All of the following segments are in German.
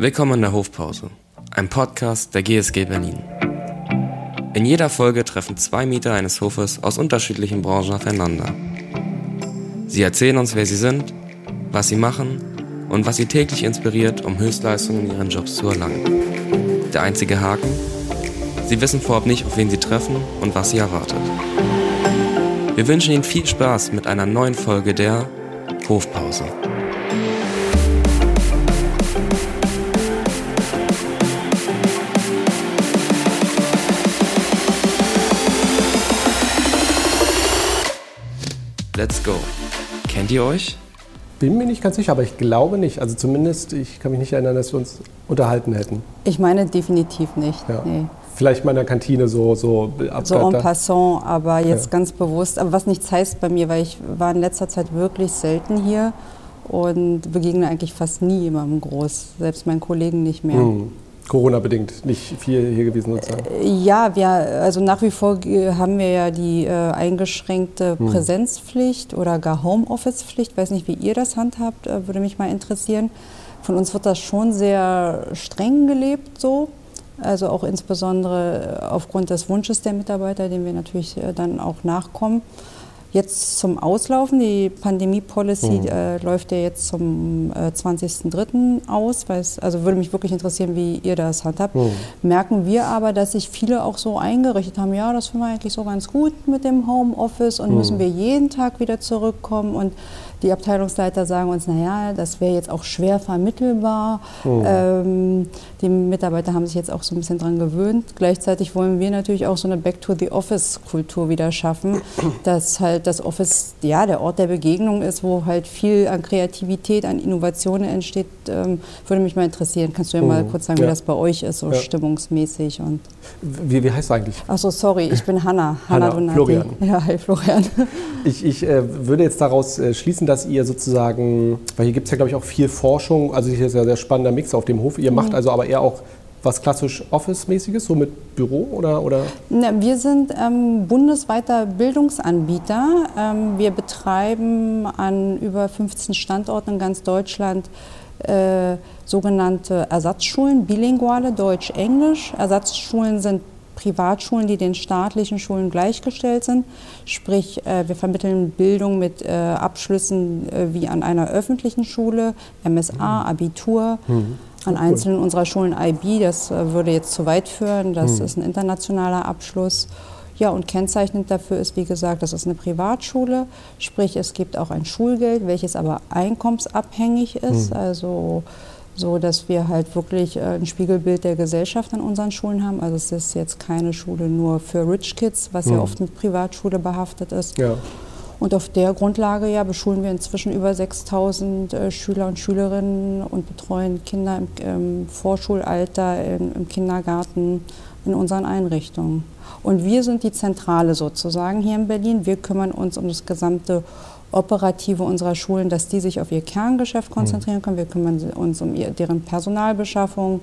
Willkommen in der Hofpause, ein Podcast der GSG Berlin. In jeder Folge treffen zwei Mieter eines Hofes aus unterschiedlichen Branchen aufeinander. Sie erzählen uns, wer sie sind, was sie machen und was sie täglich inspiriert, um Höchstleistungen in ihren Jobs zu erlangen. Der einzige Haken? Sie wissen vorab nicht, auf wen sie treffen und was sie erwartet. Wir wünschen Ihnen viel Spaß mit einer neuen Folge der Hofpause. Let's go. Kennt ihr euch? Bin mir nicht ganz sicher, aber ich glaube nicht. Also zumindest, ich kann mich nicht erinnern, dass wir uns unterhalten hätten. Ich meine definitiv nicht. Ja. Nee. Vielleicht mal in der Kantine so so So en passant, aber jetzt Ja. ganz bewusst. Aber was nichts heißt bei mir, weil ich war in letzter Zeit wirklich selten hier und begegne eigentlich fast nie jemandem groß, selbst meinen Kollegen nicht mehr. Hm. Corona-bedingt nicht viel hier gewesen sozusagen. Ja, wir, also nach wie vor äh, haben wir ja die äh, eingeschränkte Hm. Präsenzpflicht oder gar Homeoffice-Pflicht. Weiß nicht, wie ihr das handhabt, äh, würde mich mal interessieren. Von uns wird das schon sehr streng gelebt so. Also auch insbesondere äh, aufgrund des Wunsches der Mitarbeiter, dem wir natürlich äh, dann auch nachkommen. Jetzt zum Auslaufen. Die Pandemie-Policy Mhm. äh, läuft ja jetzt zum äh, 20.03. aus. Also würde mich wirklich interessieren, wie ihr das handhabt. Mhm. Merken wir aber, dass sich viele auch so eingerichtet haben, ja, das finden wir eigentlich so ganz gut mit dem Homeoffice und Mhm. müssen wir jeden Tag wieder zurückkommen. Und die Abteilungsleiter sagen uns, naja, das wäre jetzt auch schwer vermittelbar. Mhm. Ähm, die Mitarbeiter haben sich jetzt auch so ein bisschen dran gewöhnt. Gleichzeitig wollen wir natürlich auch so eine Back-to-the-Office-Kultur wieder schaffen, dass halt das Office ja der Ort der Begegnung ist, wo halt viel an Kreativität, an Innovationen entsteht. Ähm, würde mich mal interessieren. Kannst du ja mal Mhm. kurz sagen, wie Ja. das bei euch ist, so Ja. stimmungsmäßig und Wie, wie heißt du eigentlich? Ach so, sorry, ich bin Hanna. Hanna, Donati. Florian. Ja, hi Florian. Ich, ich äh, würde jetzt daraus äh, schließen, dass ihr sozusagen, weil hier gibt es ja glaube ich auch viel Forschung, also hier ist ja ein sehr spannender Mix auf dem Hof. Ihr Mhm. macht also aber eher auch was klassisch Office-mäßiges, so mit Büro oder? oder? Na, wir sind ähm, bundesweiter Bildungsanbieter. Ähm, wir betreiben an über 15 Standorten in ganz Deutschland äh, sogenannte Ersatzschulen, bilinguale Deutsch-Englisch. Ersatzschulen sind Privatschulen, die den staatlichen Schulen gleichgestellt sind. Sprich, äh, wir vermitteln Bildung mit äh, Abschlüssen äh, wie an einer öffentlichen Schule, MSA, Abitur. An cool. einzelnen unserer Schulen IB, das würde jetzt zu weit führen, das Hm. ist ein internationaler Abschluss. Ja, und kennzeichnend dafür ist, wie gesagt, das ist eine Privatschule, sprich es gibt auch ein Schulgeld, welches aber einkommensabhängig ist, also so, dass wir halt wirklich äh, ein Spiegelbild der Gesellschaft an unseren Schulen haben. Also es ist jetzt keine Schule nur für Rich Kids, was ja Hm. oft mit Privatschule behaftet ist. Ja. Und auf der Grundlage ja beschulen wir inzwischen über 6000 äh, Schüler und Schülerinnen und betreuen Kinder im, im Vorschulalter, im, im Kindergarten, in unseren Einrichtungen. Und wir sind die Zentrale sozusagen hier in Berlin. Wir kümmern uns um das gesamte Operative unserer Schulen, dass die sich auf ihr Kerngeschäft konzentrieren können. Wir kümmern uns um ihr, deren Personalbeschaffung,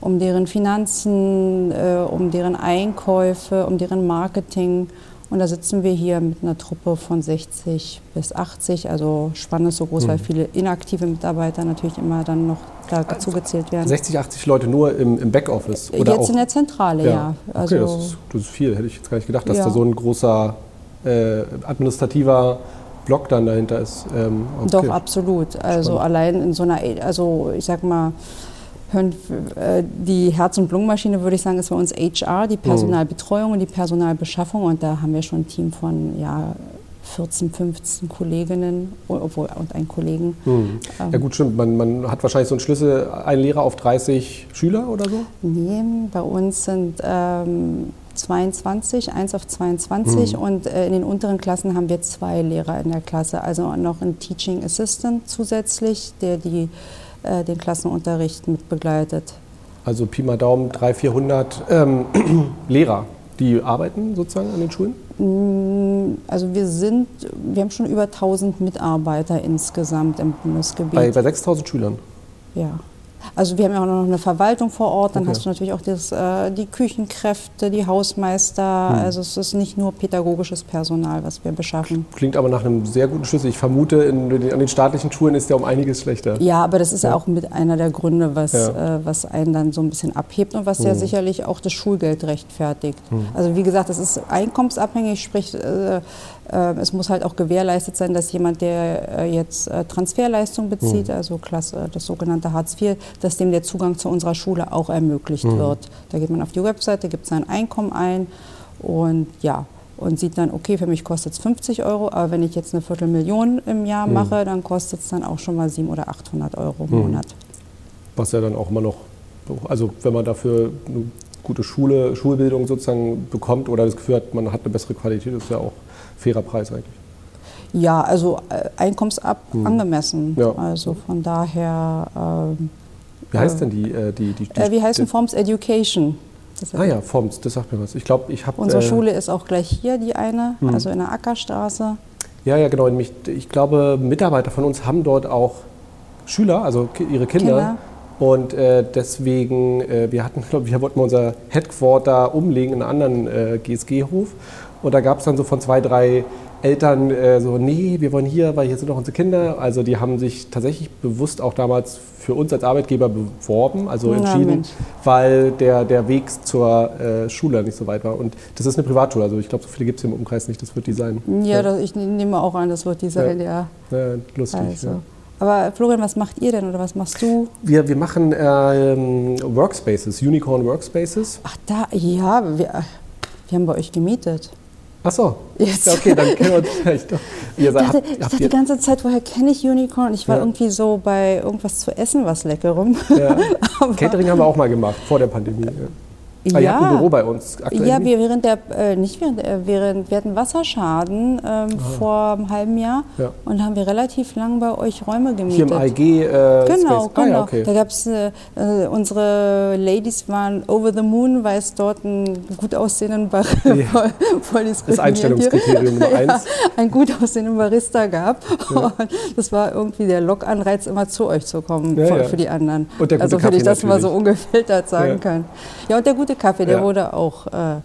um deren Finanzen, äh, um deren Einkäufe, um deren Marketing. Und da sitzen wir hier mit einer Truppe von 60 bis 80. Also Spanne ist so groß, weil viele inaktive Mitarbeiter natürlich immer dann noch dazu gezählt werden. 60, 80 Leute nur im, im Backoffice? Oder Jetzt auch? in der Zentrale, ja. Also, okay, das ist, das ist viel. Hätte ich jetzt gar nicht gedacht, dass Ja. da so ein großer äh, administrativer Block dann dahinter ist. Ähm. Doch, absolut. Also Spannend. allein in so einer, also ich sag mal, äh, die Herz- und Lungenmaschine, würde ich sagen, ist bei uns HR, die Personalbetreuung und die Personalbeschaffung. Und da haben wir schon ein Team von ja, 14, 15 Kolleginnen obwohl, und einen Kollegen. Hm. Ja gut, stimmt. Man, man hat wahrscheinlich so einen Schlüssel, ein Lehrer auf 30 Schüler oder so? Nee, bei uns sind ähm, 22, 1 auf 22 und äh, in den unteren Klassen haben wir zwei Lehrer in der Klasse, also noch einen Teaching Assistant zusätzlich, der die, äh, den Klassenunterricht mit begleitet. Also Pi mal Daumen, 300, 400 ähm, Lehrer, die arbeiten sozusagen an den Schulen? Mm, Also wir sind, wir haben schon über 1000 Mitarbeiter insgesamt im Bundesgebiet. Bei, bei 6000 Schülern. ja. Also wir haben ja auch noch eine Verwaltung vor Ort, dann okay. hast du natürlich auch das, äh, die Küchenkräfte, die Hausmeister. Hm. Also es ist nicht nur pädagogisches Personal, was wir beschaffen. Klingt aber nach einem sehr guten Schlüssel. Ich vermute, in, an den staatlichen Schulen ist der um einiges schlechter. Ja, aber das ist ja auch mit einer der Gründe, was, ja. äh, was einen dann so ein bisschen abhebt und was hm. ja sicherlich auch das Schulgeld rechtfertigt. Hm. Also wie gesagt, das ist einkommensabhängig, sprich äh, es muss halt auch gewährleistet sein, dass jemand, der äh, jetzt äh, Transferleistung bezieht, mhm. also Klasse, das sogenannte Hartz IV, dass dem der Zugang zu unserer Schule auch ermöglicht mhm. wird. Da geht man auf die Webseite, gibt sein Einkommen ein und ja, und sieht dann, okay, für mich kostet es 50 Euro, aber wenn ich jetzt eine Viertelmillion im Jahr mhm. mache, dann kostet es dann auch schon mal 700 oder 800 Euro im mhm. Monat. Was ja dann auch immer noch, also wenn man dafür eine gute Schule, Schulbildung sozusagen bekommt oder das Gefühl hat, man hat eine bessere Qualität, ist ja auch fairer Preis eigentlich. Ja, also äh, einkommensab hm. angemessen. Ja. Also von daher. Ähm, wie heißt äh, denn die, äh, die, die, die äh, Wie heißt denn Forms Education? ah ja, Forms, das sagt mir was. Ich glaube, ich habe. Unsere äh, Schule ist auch gleich hier die eine, hm. also in der Ackerstraße. Ja, ja, genau. Ich glaube, Mitarbeiter von uns haben dort auch Schüler, also ihre Kinder. Kinder. Und äh, deswegen, äh, wir hatten, glaube wir wollten unser Headquarter umlegen in einen anderen äh, GSG-Hof. Und da gab es dann so von zwei, drei Eltern äh, so, nee, wir wollen hier, weil hier sind noch unsere Kinder. Also die haben sich tatsächlich bewusst auch damals für uns als Arbeitgeber beworben, also entschieden, ja, weil der, der Weg zur äh, Schule nicht so weit war. Und das ist eine Privatschule, also ich glaube, so viele gibt es hier im Umkreis nicht, das wird die sein. Ja, ja. Das, ich nehme auch an, das wird die sein, ja. ja. lustig, also. ja. Aber Florian, was macht ihr denn oder was machst du? Wir, wir machen ähm, Workspaces, Unicorn Workspaces. Ach da, ja, wir, wir haben bei euch gemietet. Ach so. Jetzt. Okay, dann kennen wir uns vielleicht doch. Ihr seid, ich dachte, ich dachte die ganze Zeit, woher kenne ich Unicorn? Ich war ja. irgendwie so bei irgendwas zu essen, was Leckerem. Ja. Catering haben wir auch mal gemacht, vor der Pandemie. Ja. Ah, ja. Ihr habt ein Büro bei uns aktuell? Ja, wir, während der, äh, nicht während, äh, während, wir hatten Wasserschaden ähm, ah. vor einem halben Jahr ja. und haben wir relativ lang bei euch Räume gemietet. Hier im IG äh, Genau, Space. genau. Ah, ja, genau. okay. Da gab es, äh, äh, unsre Ladies waren over the moon, weil es dort einen gut aussehenden Barista, ja. das Einstellungskriterium Nummer eins. einen gut aussehenden Barista gab. Das war irgendwie der Lockanreiz, immer zu euch zu kommen für, für, die anderen. Und der gute also, wenn ich das mal so ungefiltert sagen kann. Ja, und der gute Kaffee, der ja. wurde auch äh,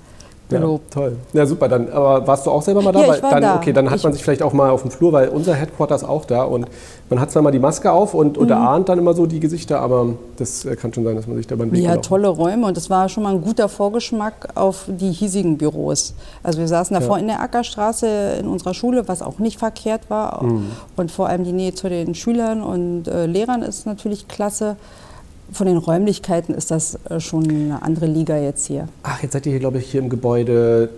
gelobt. Ja, toll. Ja, super. Dann, aber warst du auch selber mal da? Ja, ich war dann, da. Okay, dann hat ich man sich vielleicht auch mal auf dem Flur, weil unser Headquarter ist auch da und man hat zwar mal die Maske auf und, und mhm. erahnt dann immer so die Gesichter, aber das äh, kann schon sein, dass man sich da beim Weg Ja, tolle Räume und das war schon mal ein guter Vorgeschmack auf die hiesigen Büros. Also wir saßen davor ja. in der Ackerstraße in unserer Schule, was auch nicht verkehrt war mhm. und vor allem die Nähe zu den Schülern und äh, Lehrern ist natürlich klasse von den Räumlichkeiten ist das äh, schon eine andere Liga jetzt hier. Ach, jetzt seid ihr hier, glaube ich, hier im Gebäude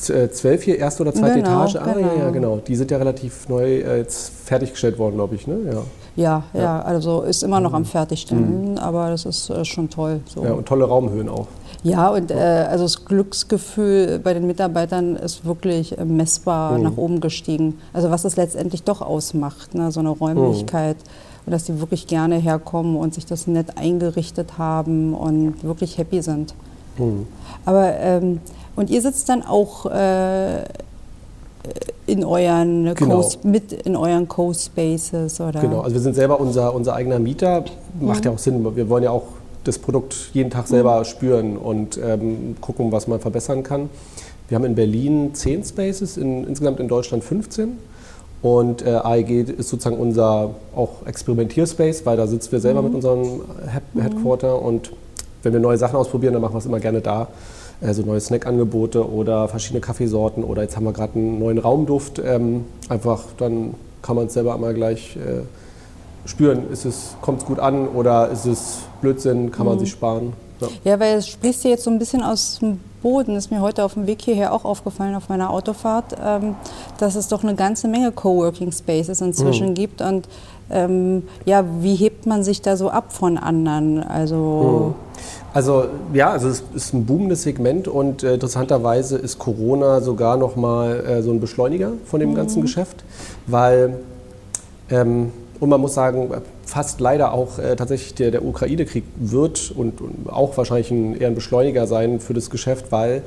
12 äh, hier, erste oder zweite genau, Etage. Ah, genau. ja, genau. Die sind ja relativ neu äh, jetzt fertiggestellt worden, glaube ich, ne? Ja. Ja, ja, ja, also ist immer noch am mhm. Fertigstellen, mhm. aber das ist äh, schon toll. So. Ja, und tolle Raumhöhen auch. Ja, und äh, also das Glücksgefühl bei den Mitarbeitern ist wirklich messbar mhm. nach oben gestiegen. Also was es letztendlich doch ausmacht, ne? so eine Räumlichkeit. Mhm dass sie wirklich gerne herkommen und sich das nett eingerichtet haben und wirklich happy sind. Mhm. Aber ähm, und ihr sitzt dann auch äh, in euren genau. Co mit in euren Co-Spaces oder? Genau, also wir sind selber unser, unser eigener Mieter. Macht mhm. ja auch Sinn. Wir wollen ja auch das Produkt jeden Tag selber mhm. spüren und ähm, gucken, was man verbessern kann. Wir haben in Berlin 10 Spaces, in, insgesamt in Deutschland 15. Und äh, AEG ist sozusagen unser auch Experimentierspace, weil da sitzen wir selber mhm. mit unserem He Headquarter und wenn wir neue Sachen ausprobieren, dann machen wir es immer gerne da. Also neue Snackangebote oder verschiedene Kaffeesorten oder jetzt haben wir gerade einen neuen Raumduft. Ähm, einfach dann kann man es selber einmal gleich äh, spüren, kommt es gut an oder ist es Blödsinn, kann man mhm. sich sparen. Ja. ja, weil es sprichst du jetzt so ein bisschen aus dem Boden, ist mir heute auf dem Weg hierher auch aufgefallen auf meiner Autofahrt, ähm, dass es doch eine ganze Menge Coworking Spaces inzwischen mhm. gibt und ähm, ja, wie hebt man sich da so ab von anderen? Also, mhm. also ja, also es ist ein boomendes Segment und äh, interessanterweise ist Corona sogar noch mal äh, so ein Beschleuniger von dem mhm. ganzen Geschäft, weil ähm, und man muss sagen, fast leider auch äh, tatsächlich der, der Ukraine-Krieg wird und, und, auch wahrscheinlich ein, eher ein Beschleuniger sein für das Geschäft, weil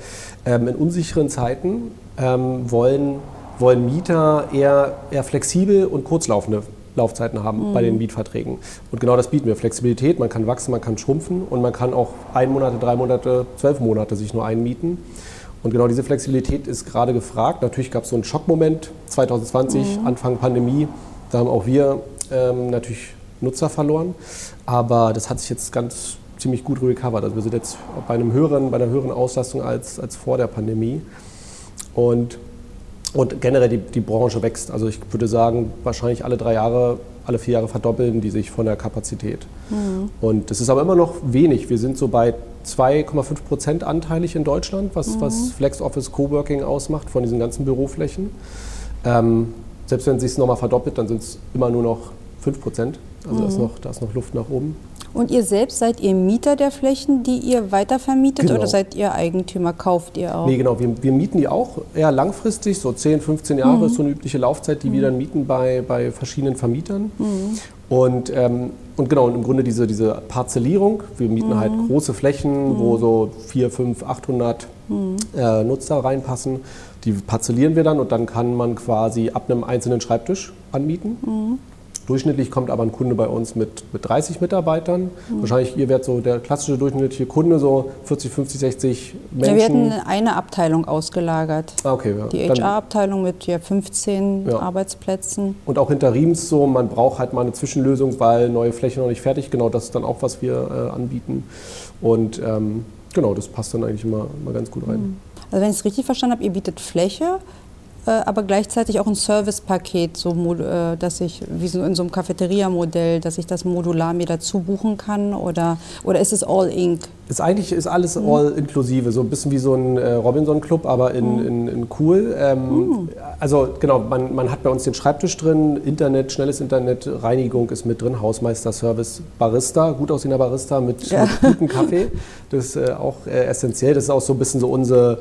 ähm, in unsicheren Zeiten ähm, wollen, wollen Mieter eher, eher flexibel und kurzlaufende Laufzeiten haben mhm. bei den Mietverträgen. Und genau das bieten wir. Flexibilität, man kann wachsen, man kann schrumpfen und man kann auch ein Monate, drei Monate, zwölf Monate sich nur einmieten. Und genau diese Flexibilität ist gerade gefragt. Natürlich gab es so einen Schockmoment 2020, mhm. Anfang Pandemie. Da haben auch wir ähm, natürlich Nutzer verloren. Aber das hat sich jetzt ganz ziemlich gut recovered. Also wir sind jetzt bei, einem höheren, bei einer höheren Auslastung als, als vor der Pandemie. Und, und generell die, die Branche wächst. Also ich würde sagen, wahrscheinlich alle drei Jahre, alle vier Jahre verdoppeln die sich von der Kapazität. Mhm. Und das ist aber immer noch wenig. Wir sind so bei 2,5 Prozent anteilig in Deutschland, was, mhm. was Flex Office Coworking ausmacht von diesen ganzen Büroflächen. Ähm, selbst wenn es sich nochmal verdoppelt, dann sind es immer nur noch 5 Prozent. Also mhm. da, ist mhm. noch, da ist noch Luft nach oben. Und ihr selbst seid ihr Mieter der Flächen, die ihr weitervermietet genau. oder seid ihr Eigentümer, kauft ihr auch? Nee, genau, wir, wir mieten die auch eher langfristig, so 10, 15 Jahre mhm. ist so eine übliche Laufzeit, die mhm. wir dann mieten bei, bei verschiedenen Vermietern. Mhm. Und, ähm, und genau, und im Grunde diese, diese Parzellierung, wir mieten mhm. halt große Flächen, wo so 4, 5, 800 äh, Nutzer reinpassen. Die parzellieren wir dann und dann kann man quasi ab einem einzelnen Schreibtisch anmieten. Durchschnittlich kommt aber ein Kunde bei uns mit, mit 30 Mitarbeitern. Mhm. Wahrscheinlich, ihr werdet so der klassische durchschnittliche Kunde, so 40, 50, 60 Menschen. Ja, wir hatten eine Abteilung ausgelagert. Ah, okay, ja. Die HR-Abteilung mit ja, 15 ja. Arbeitsplätzen. Und auch Interims so, man braucht halt mal eine Zwischenlösung, weil neue Fläche noch nicht fertig. Genau, das ist dann auch, was wir äh, anbieten. Und ähm, genau, das passt dann eigentlich immer, immer ganz gut rein. Mhm. Also wenn ich es richtig verstanden habe, ihr bietet Fläche aber gleichzeitig auch ein Servicepaket, so, äh, dass ich, wie so in so einem Cafeteria-Modell, dass ich das modular mir dazu buchen kann oder, oder ist es all ink? Ist eigentlich ist alles mhm. all inklusive, so ein bisschen wie so ein äh, Robinson-Club, aber in, mhm. in, in cool. Ähm, mhm. Also genau, man, man hat bei uns den Schreibtisch drin, Internet, schnelles Internet, Reinigung ist mit drin, Hausmeister-Service, Barista, gut aussehender Barista mit, ja. mit gutem Kaffee. Das ist äh, auch äh, essentiell. Das ist auch so ein bisschen so unsere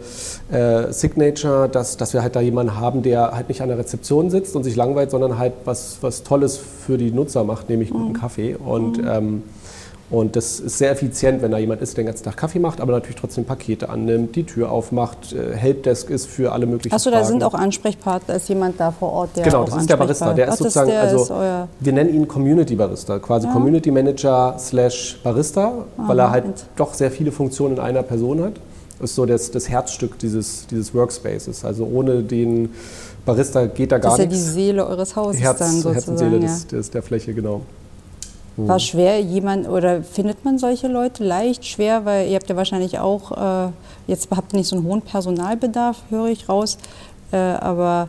äh, Signature, dass, dass wir halt da jemanden haben, der halt nicht an der Rezeption sitzt und sich langweilt, sondern halt was, was Tolles für die Nutzer macht, nämlich guten mhm. Kaffee. Und mhm. ähm, und das ist sehr effizient, wenn da jemand ist, der den ganzen Tag Kaffee macht, aber natürlich trotzdem Pakete annimmt, die Tür aufmacht, äh, Helpdesk ist für alle möglichen Achso, da sind auch Ansprechpartner, ist jemand da vor Ort, der Genau, das ist der Barista. Der ist sozusagen, der also ist wir nennen ihn Community Barista, quasi ja. Community Manager slash Barista, weil er halt doch sehr viele Funktionen in einer Person hat. Ist so das, das Herzstück dieses, dieses Workspaces. Also ohne den Barista geht da gar nichts. Das ist ja die Seele eures Hauses Herz, dann sozusagen. Herz und Seele ja. des, des, der Fläche, genau. War schwer, jemand oder findet man solche Leute leicht schwer, weil ihr habt ja wahrscheinlich auch, äh, jetzt habt ihr nicht so einen hohen Personalbedarf, höre ich raus, äh, aber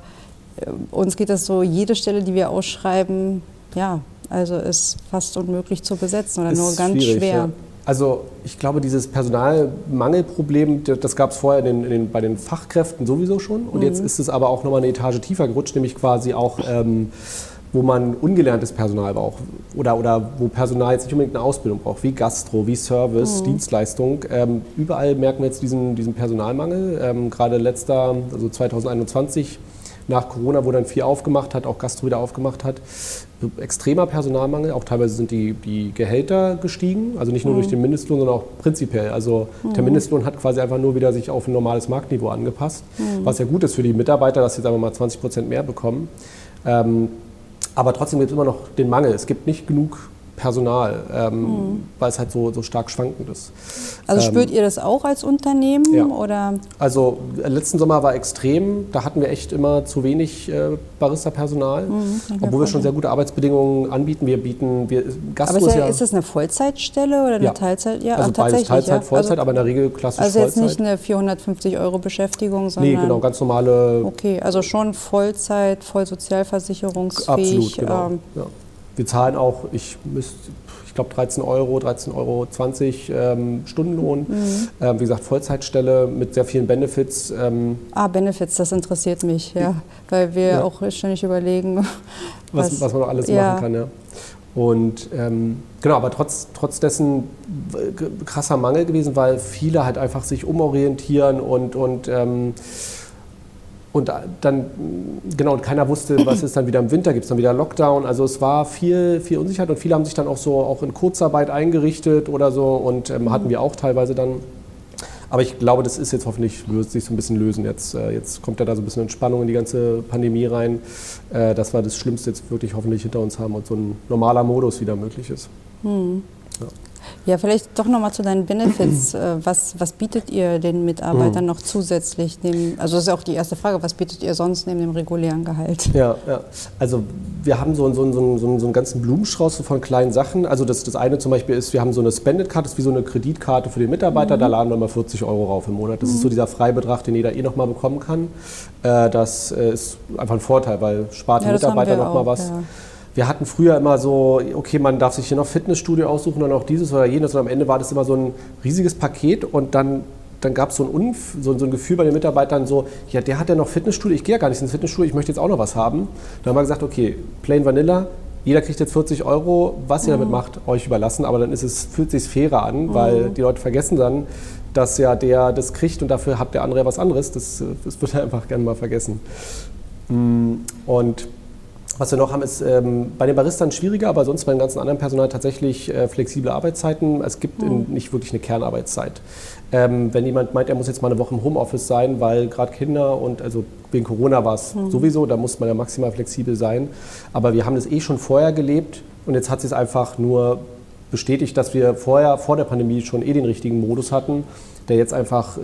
äh, uns geht das so, jede Stelle, die wir ausschreiben, ja, also ist fast unmöglich zu besetzen oder ist nur ganz schwer. Ja. Also ich glaube, dieses Personalmangelproblem, das gab es vorher in den, in den, bei den Fachkräften sowieso schon. Und mhm. jetzt ist es aber auch nochmal eine Etage tiefer gerutscht, nämlich quasi auch ähm, wo man ungelerntes Personal braucht oder, oder wo Personal jetzt nicht unbedingt eine Ausbildung braucht, wie Gastro, wie Service, mhm. Dienstleistung. Ähm, überall merken wir jetzt diesen, diesen Personalmangel. Ähm, gerade letzter, also 2021, nach Corona, wo dann viel aufgemacht hat, auch Gastro wieder aufgemacht hat, extremer Personalmangel. Auch teilweise sind die, die Gehälter gestiegen, also nicht nur mhm. durch den Mindestlohn, sondern auch prinzipiell. Also mhm. der Mindestlohn hat quasi einfach nur wieder sich auf ein normales Marktniveau angepasst, mhm. was ja gut ist für die Mitarbeiter, dass sie jetzt einfach mal 20 Prozent mehr bekommen. Ähm, aber trotzdem gibt es immer noch den Mangel. Es gibt nicht genug Personal, ähm, mhm. weil es halt so, so stark schwankend ist. Also ähm, spürt ihr das auch als Unternehmen? Ja. Oder? Also letzten Sommer war extrem, da hatten wir echt immer zu wenig äh, Barista-Personal, mhm, obwohl wir schon sehr gute Arbeitsbedingungen anbieten. Wir bieten, wir, Gastro aber ist, ja, ist das eine Vollzeitstelle oder eine ja. Teilzeit? Ja, also beides Teilzeit, ja. Vollzeit, also, aber in der Regel klassisch Also jetzt Vollzeit. nicht eine 450 Euro Beschäftigung, sondern... Nee, genau, ganz normale... Okay, also schon Vollzeit, voll sozialversicherungsfähig. Absolut, genau. Ähm, ja wir zahlen auch, ich müsste, ich glaube 13 Euro, 13,20 Euro ähm, Stundenlohn. Mhm. Ähm, wie gesagt, Vollzeitstelle mit sehr vielen Benefits. Ähm ah, Benefits, das interessiert mich, ja. Weil wir ja. auch ständig überlegen, was, was, was man noch alles ja. machen kann, ja. Und ähm, genau, aber trotz, trotz dessen krasser Mangel gewesen, weil viele halt einfach sich umorientieren und, und ähm, und dann, genau, und keiner wusste, was ist dann wieder im Winter, gibt es dann wieder Lockdown. Also es war viel, viel Unsicherheit und viele haben sich dann auch so auch in Kurzarbeit eingerichtet oder so und ähm, hatten wir auch teilweise dann. Aber ich glaube, das ist jetzt hoffentlich, löst sich so ein bisschen lösen. Jetzt, äh, jetzt kommt ja da so ein bisschen Entspannung in die ganze Pandemie rein, äh, dass wir das Schlimmste jetzt wirklich hoffentlich hinter uns haben und so ein normaler Modus wieder möglich ist. Hm. Ja. Ja, vielleicht doch nochmal zu deinen Benefits. Äh, was, was bietet ihr den Mitarbeitern mhm. noch zusätzlich? Neben, also das ist auch die erste Frage, was bietet ihr sonst neben dem regulären Gehalt? Ja, ja. also wir haben so, so, so, so, so einen ganzen Blumenstrauß von kleinen Sachen. Also das, das eine zum Beispiel ist, wir haben so eine Spended-Card, das ist wie so eine Kreditkarte für den Mitarbeiter, mhm. da laden wir mal 40 Euro rauf im Monat. Das mhm. ist so dieser Freibetrag, den jeder eh nochmal bekommen kann. Äh, das äh, ist einfach ein Vorteil, weil spart ja, den Mitarbeiter nochmal was. Ja wir hatten früher immer so, okay, man darf sich hier noch Fitnessstudio aussuchen und auch dieses oder jenes und am Ende war das immer so ein riesiges Paket und dann, dann gab so es so, so ein Gefühl bei den Mitarbeitern so, ja, der hat ja noch Fitnessstudio, ich gehe ja gar nicht ins Fitnessstudio, ich möchte jetzt auch noch was haben. Dann haben wir gesagt, okay, Plain Vanilla, jeder kriegt jetzt 40 Euro, was ihr mhm. damit macht, euch überlassen, aber dann ist es, fühlt sich fairer an, mhm. weil die Leute vergessen dann, dass ja der das kriegt und dafür hat der andere ja was anderes. Das, das wird einfach gerne mal vergessen. Mm, und was wir noch haben, ist ähm, bei den Baristern schwieriger, aber sonst bei dem ganzen anderen Personal tatsächlich äh, flexible Arbeitszeiten. Es gibt mhm. in, nicht wirklich eine Kernarbeitszeit. Ähm, wenn jemand meint, er muss jetzt mal eine Woche im Homeoffice sein, weil gerade Kinder und also wegen Corona war es mhm. sowieso, da muss man ja maximal flexibel sein. Aber wir haben das eh schon vorher gelebt und jetzt hat sich es einfach nur bestätigt, dass wir vorher, vor der Pandemie schon eh den richtigen Modus hatten, der jetzt einfach äh,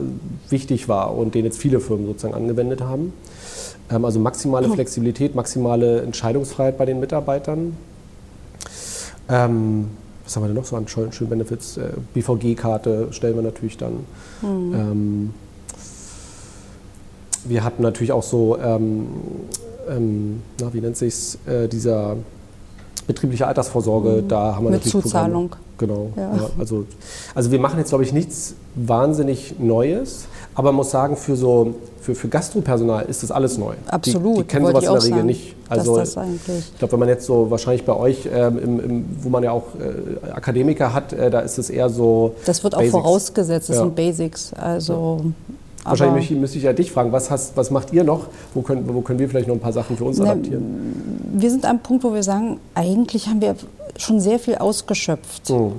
wichtig war und den jetzt viele Firmen sozusagen angewendet haben. Also maximale hm. Flexibilität, maximale Entscheidungsfreiheit bei den Mitarbeitern. Ähm, was haben wir denn noch so an schönen Benefits? Äh, BVG-Karte stellen wir natürlich dann. Mhm. Ähm, wir hatten natürlich auch so, ähm, ähm, na, wie nennt sich äh, dieser betriebliche Altersvorsorge, mhm. da haben wir Mit natürlich Zuzahlung. Programme. Genau. Ja. Ja, also, also wir machen jetzt, glaube ich, nichts wahnsinnig Neues, aber man muss sagen, für so für, für Gastropersonal ist das alles neu. Absolut. Die, die kennen sowas in der Regel sagen, nicht. Also ich glaube, wenn man jetzt so wahrscheinlich bei euch, ähm, im, im, wo man ja auch äh, Akademiker hat, äh, da ist es eher so. Das wird Basics. auch vorausgesetzt, das ja. sind Basics. Also. Wahrscheinlich müsste ich ja dich fragen, was, hast, was macht ihr noch? Wo können, wo können wir vielleicht noch ein paar Sachen für uns adaptieren? Wir sind am Punkt, wo wir sagen, eigentlich haben wir schon sehr viel ausgeschöpft. Mhm.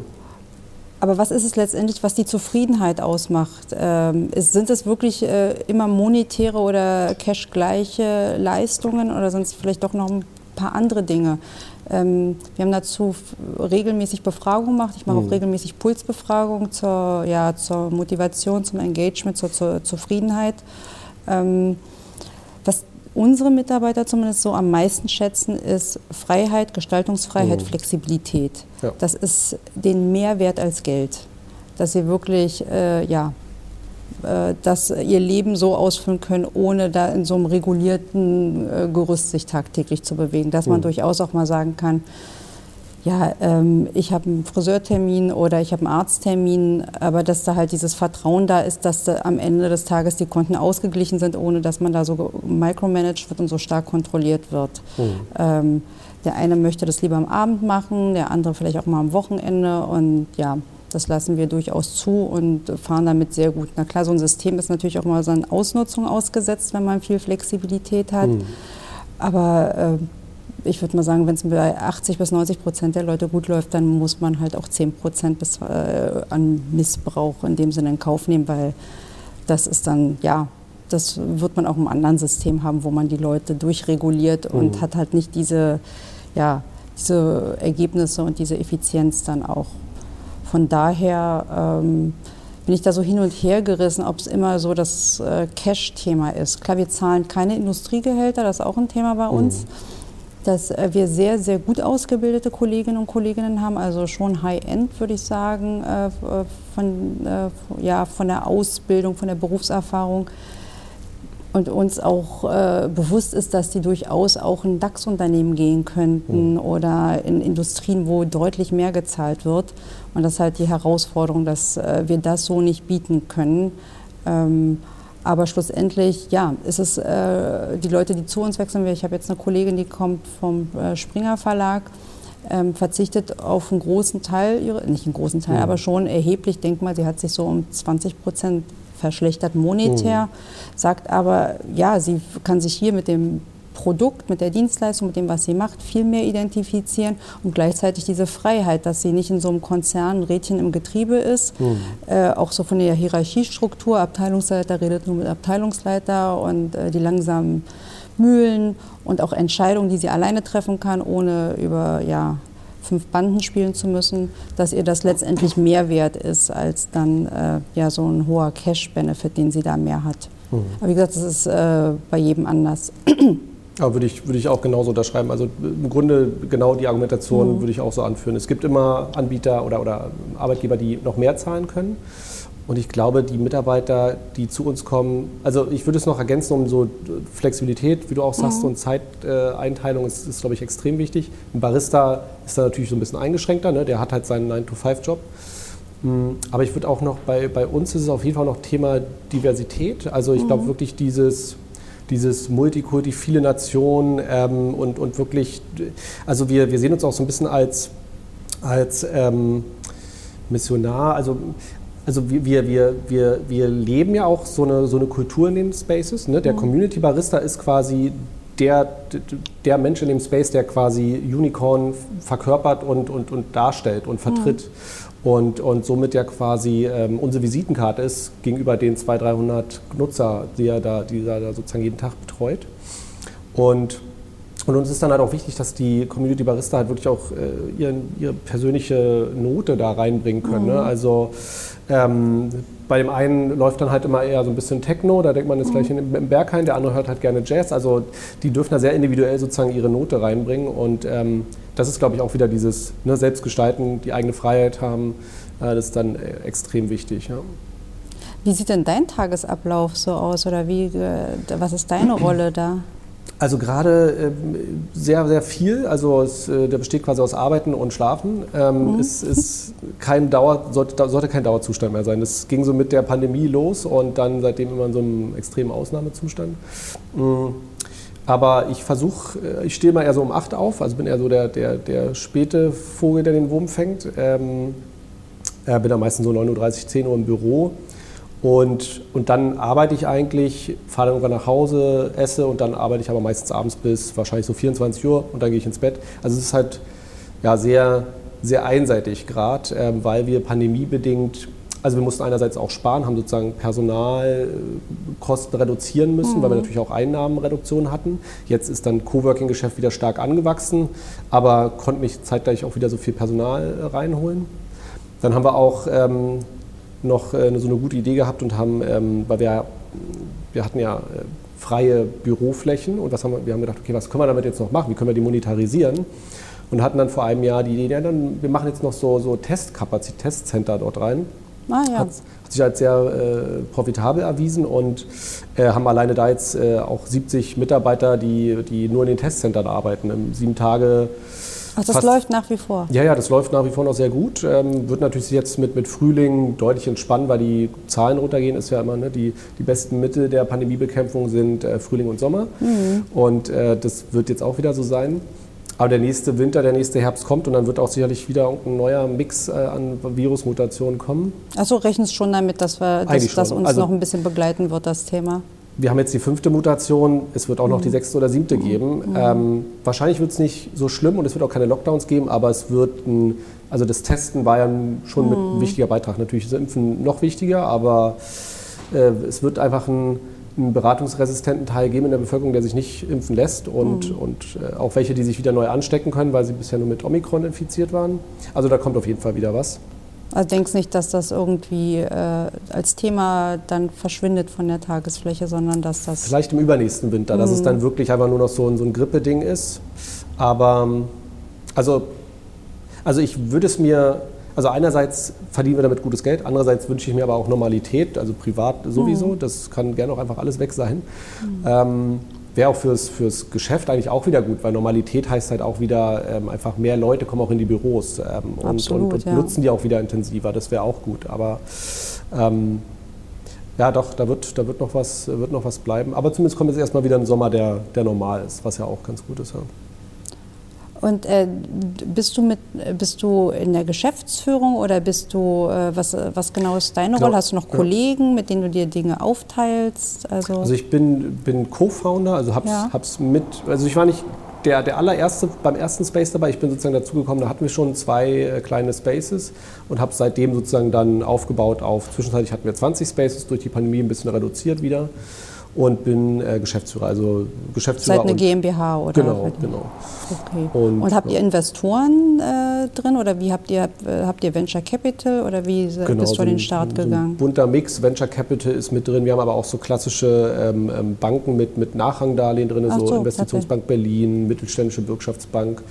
Aber was ist es letztendlich, was die Zufriedenheit ausmacht? Ähm, ist, sind es wirklich äh, immer monetäre oder cashgleiche Leistungen oder sind es vielleicht doch noch ein paar andere Dinge? Ähm, wir haben dazu regelmäßig Befragungen gemacht. Ich mache mhm. auch regelmäßig Pulsbefragungen zur, ja, zur Motivation, zum Engagement, zur, zur Zufriedenheit. Ähm, unsere Mitarbeiter zumindest so am meisten schätzen, ist Freiheit, Gestaltungsfreiheit, mhm. Flexibilität. Ja. Das ist den Mehrwert als Geld, dass sie wirklich, äh, ja, äh, dass ihr Leben so ausfüllen können, ohne da in so einem regulierten äh, Gerüst sich tagtäglich zu bewegen. Dass man mhm. durchaus auch mal sagen kann, ja, ähm, ich habe einen Friseurtermin oder ich habe einen Arzttermin, aber dass da halt dieses Vertrauen da ist, dass da am Ende des Tages die Konten ausgeglichen sind, ohne dass man da so micromanaged wird und so stark kontrolliert wird. Mhm. Ähm, der eine möchte das lieber am Abend machen, der andere vielleicht auch mal am Wochenende und ja, das lassen wir durchaus zu und fahren damit sehr gut. Na klar, so ein System ist natürlich auch mal so eine Ausnutzung ausgesetzt, wenn man viel Flexibilität hat. Mhm. Aber äh, ich würde mal sagen, wenn es bei 80 bis 90 Prozent der Leute gut läuft, dann muss man halt auch 10 Prozent bis, äh, an Missbrauch in dem Sinne in Kauf nehmen, weil das ist dann, ja, das wird man auch im anderen System haben, wo man die Leute durchreguliert und mhm. hat halt nicht diese, ja, diese Ergebnisse und diese Effizienz dann auch. Von daher ähm, bin ich da so hin und her gerissen, ob es immer so das äh, Cash-Thema ist. Klar, wir zahlen keine Industriegehälter, das ist auch ein Thema bei uns. Mhm dass äh, wir sehr, sehr gut ausgebildete Kolleginnen und Kollegen haben, also schon High-End, würde ich sagen, äh, äh, von, ja, von der Ausbildung, von der Berufserfahrung. Und uns auch bewusst ist, dass die durchaus auch in DAX-Unternehmen gehen könnten mhm. oder in Industrien, wo deutlich mehr gezahlt wird. Und das ist halt die Herausforderung, dass wir das so nicht bieten können. Aber schlussendlich, ja, ist es äh, die Leute, die zu uns wechseln. Ich habe jetzt eine Kollegin, die kommt vom äh, Springer Verlag, ähm, verzichtet auf einen großen Teil, ihre, nicht einen großen Teil, mhm. aber schon erheblich. Denk mal, sie hat sich so um 20 Prozent verschlechtert monetär, mhm. sagt aber, ja, sie kann sich hier mit dem Produkt, mit der Dienstleistung, mit dem, was sie macht, viel mehr identifizieren und gleichzeitig diese Freiheit, dass sie nicht in so einem Konzern ein Rädchen im Getriebe ist, mhm. äh, auch so von der Hierarchiestruktur, Abteilungsleiter redet nur mit Abteilungsleiter und äh, die langsamen Mühlen und auch Entscheidungen, die sie alleine treffen kann, ohne über ja, fünf Banden spielen zu müssen, dass ihr das letztendlich mehr wert ist als dann äh, ja, so ein hoher Cash-Benefit, den sie da mehr hat. Mhm. Aber wie gesagt, das ist äh, bei jedem anders. Ja, würde ich, würde ich auch genauso unterschreiben. Also im Grunde genau die Argumentation mhm. würde ich auch so anführen. Es gibt immer Anbieter oder, oder Arbeitgeber, die noch mehr zahlen können. Und ich glaube, die Mitarbeiter, die zu uns kommen, also ich würde es noch ergänzen um so Flexibilität, wie du auch sagst, mhm. und Zeiteinteilung ist, ist, glaube ich, extrem wichtig. Ein Barista ist da natürlich so ein bisschen eingeschränkter, ne? der hat halt seinen 9-to-5-Job. Mm, aber ich würde auch noch, bei, bei uns ist es auf jeden Fall noch Thema Diversität. Also ich glaube mhm. wirklich dieses, dieses Multikulti, viele Nationen ähm, und, und wirklich, also wir, wir sehen uns auch so ein bisschen als, als ähm, Missionar, also also wir, wir, wir, wir leben ja auch so eine, so eine Kultur in den Spaces. Ne? Der mhm. Community Barista ist quasi der, der Mensch in dem Space, der quasi Unicorn verkörpert und, und, und darstellt und vertritt. Mhm. Und, und somit ja quasi ähm, unsere Visitenkarte ist gegenüber den 200, 300 Nutzer, die er da, die er da sozusagen jeden Tag betreut. Und und uns ist dann halt auch wichtig, dass die Community Barista halt wirklich auch äh, ihren, ihre persönliche Note da reinbringen können. Ne? Mhm. Ne? Also ähm, bei dem einen läuft dann halt immer eher so ein bisschen Techno, da denkt man jetzt gleich im Berghain, der andere hört halt gerne Jazz. Also die dürfen da sehr individuell sozusagen ihre Note reinbringen und ähm, das ist, glaube ich, auch wieder dieses ne, Selbstgestalten, die eigene Freiheit haben, äh, das ist dann äh, extrem wichtig. Ja. Wie sieht denn dein Tagesablauf so aus oder wie, äh, was ist deine Rolle da? Also gerade äh, sehr, sehr viel. Also es, äh, der besteht quasi aus Arbeiten und Schlafen. Ähm, mhm. Es ist kein Dauer, sollte, sollte, kein Dauerzustand mehr sein. Das ging so mit der Pandemie los und dann seitdem immer in so einem extremen Ausnahmezustand. Mhm. Aber ich versuche, äh, ich stehe mal eher so um 8 auf, also bin eher so der, der, der späte Vogel, der den Wurm fängt. Ähm, bin dann meistens so 9.30 Uhr, 10 Uhr im Büro und, und dann arbeite ich eigentlich, fahre dann irgendwann nach Hause, esse und dann arbeite ich aber meistens abends bis wahrscheinlich so 24 Uhr und dann gehe ich ins Bett. Also es ist halt ja, sehr, sehr einseitig gerade, äh, weil wir pandemiebedingt, also wir mussten einerseits auch sparen, haben sozusagen Personalkosten reduzieren müssen, mhm. weil wir mhm. natürlich auch Einnahmenreduktionen hatten. Jetzt ist dann Coworking-Geschäft wieder stark angewachsen, aber konnte mich zeitgleich auch wieder so viel Personal reinholen. Dann haben wir auch ähm, noch äh, so eine gute Idee gehabt und haben, ähm, weil wir, wir hatten ja äh, freie Büroflächen und was haben wir, wir haben gedacht, okay, was können wir damit jetzt noch machen, wie können wir die monetarisieren? Und hatten dann vor einem Jahr die Idee, ja, dann, wir machen jetzt noch so, so Testkapazität, Testcenter dort rein. Ah, ja. hat, hat sich als sehr äh, profitabel erwiesen und äh, haben alleine da jetzt äh, auch 70 Mitarbeiter, die, die nur in den Testcentern arbeiten, im sieben Tage Ach, das läuft nach wie vor? Ja, ja, das läuft nach wie vor noch sehr gut. Ähm, wird natürlich jetzt mit, mit Frühling deutlich entspannen, weil die Zahlen runtergehen. Ist ja immer ne, die, die besten Mittel der Pandemiebekämpfung sind äh, Frühling und Sommer. Mhm. Und äh, das wird jetzt auch wieder so sein. Aber der nächste Winter, der nächste Herbst kommt und dann wird auch sicherlich wieder ein neuer Mix äh, an Virusmutationen kommen. Achso, rechnest schon damit, dass, wir, dass, dass uns also, noch ein bisschen begleiten wird, das Thema? Wir haben jetzt die fünfte Mutation, es wird auch noch die mhm. sechste oder siebte mhm. geben. Mhm. Ähm, wahrscheinlich wird es nicht so schlimm und es wird auch keine Lockdowns geben, aber es wird ein, also das Testen war ja schon mhm. mit ein wichtiger Beitrag. Natürlich ist das Impfen noch wichtiger, aber äh, es wird einfach ein, einen beratungsresistenten Teil geben in der Bevölkerung, der sich nicht impfen lässt und, mhm. und äh, auch welche, die sich wieder neu anstecken können, weil sie bisher nur mit Omikron infiziert waren. Also da kommt auf jeden Fall wieder was. Also denkst nicht, dass das irgendwie äh, als Thema dann verschwindet von der Tagesfläche, sondern dass das... Vielleicht im übernächsten Winter, dass es mhm. dann wirklich einfach nur noch so, so ein Grippeding ist. Aber also, also ich würde es mir... Also einerseits verdienen wir damit gutes Geld, andererseits wünsche ich mir aber auch Normalität, also privat sowieso. Mhm. Das kann gerne auch einfach alles weg sein. Mhm. Ähm, wäre auch fürs, fürs Geschäft eigentlich auch wieder gut, weil Normalität heißt halt auch wieder ähm, einfach mehr Leute kommen auch in die Büros ähm, und, Absolut, und, und ja. nutzen die auch wieder intensiver. Das wäre auch gut. Aber ähm, ja, doch, da wird, da wird, noch was, wird noch was bleiben. Aber zumindest kommt jetzt erstmal wieder ein Sommer, der, der normal ist, was ja auch ganz gut ist. Ja. Und äh, bist, du mit, bist du in der Geschäftsführung oder bist du, äh, was, was genau ist deine Genau, Rolle? Hast du noch ja. Kollegen, mit denen du dir Dinge aufteilst? Also, Also ich bin, bin Co-Founder, also hab's, Ja. hab's mit, also ich war nicht der, der allererste beim ersten Space dabei, ich bin sozusagen dazugekommen, da hatten wir schon zwei äh, kleine Spaces und habe seitdem sozusagen dann aufgebaut auf, zwischenzeitlich hatten wir 20 Spaces, durch die Pandemie ein bisschen reduziert wieder und bin äh, Geschäftsführer, also Geschäftsführer seid eine GmbH oder? Genau, genau. Okay. Und, Und, habt ja. ihr Investoren äh, drin oder wie habt ihr, habt ihr Venture Capital oder wie Genau, bist du so an den Start so gegangen? bunter Mix, Venture Capital ist mit drin. Wir haben aber auch so klassische ähm, ähm, Banken mit, mit Nachrangdarlehen drin, so, so, Investitionsbank Berlin, Mittelständische Bürgschaftsbank.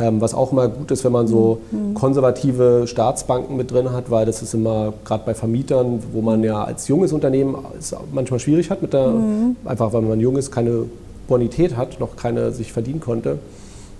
Ähm, was auch mal gut ist, wenn man so Mhm. konservative Staatsbanken mit drin hat, weil das ist immer, gerade bei Vermietern, wo man ja als junges Unternehmen es manchmal schwierig hat, mit der, Mhm. Einfach weil man jung ist, keine Bonität hat, noch keine sich verdienen konnte.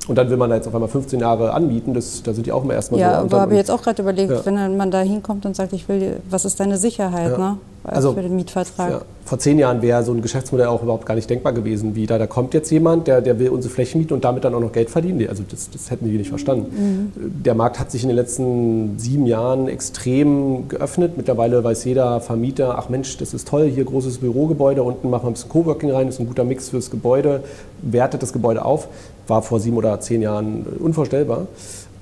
Und dann will man da jetzt auf einmal 15 Jahre anmieten, das, da sind die auch immer erstmal so. Ja, aber habe ich jetzt auch gerade überlegt, Ja. wenn man da hinkommt und sagt, ich will, was ist deine Sicherheit Ja. ne? Also, für den Mietvertrag? Ja, vor zehn Jahren wäre so ein Geschäftsmodell auch überhaupt gar nicht denkbar gewesen, wie da, da kommt jetzt jemand, der, der will unsere Flächen mieten und damit dann auch noch Geld verdienen. Also das, das hätten die nicht verstanden. Der Markt hat sich in den letzten sieben Jahren extrem geöffnet. Mittlerweile weiß jeder Vermieter, ach Mensch, das ist toll, hier großes Bürogebäude, unten machen wir ein bisschen Coworking rein, das ist ein guter Mix fürs Gebäude, wertet das Gebäude auf. War vor sieben oder zehn Jahren unvorstellbar.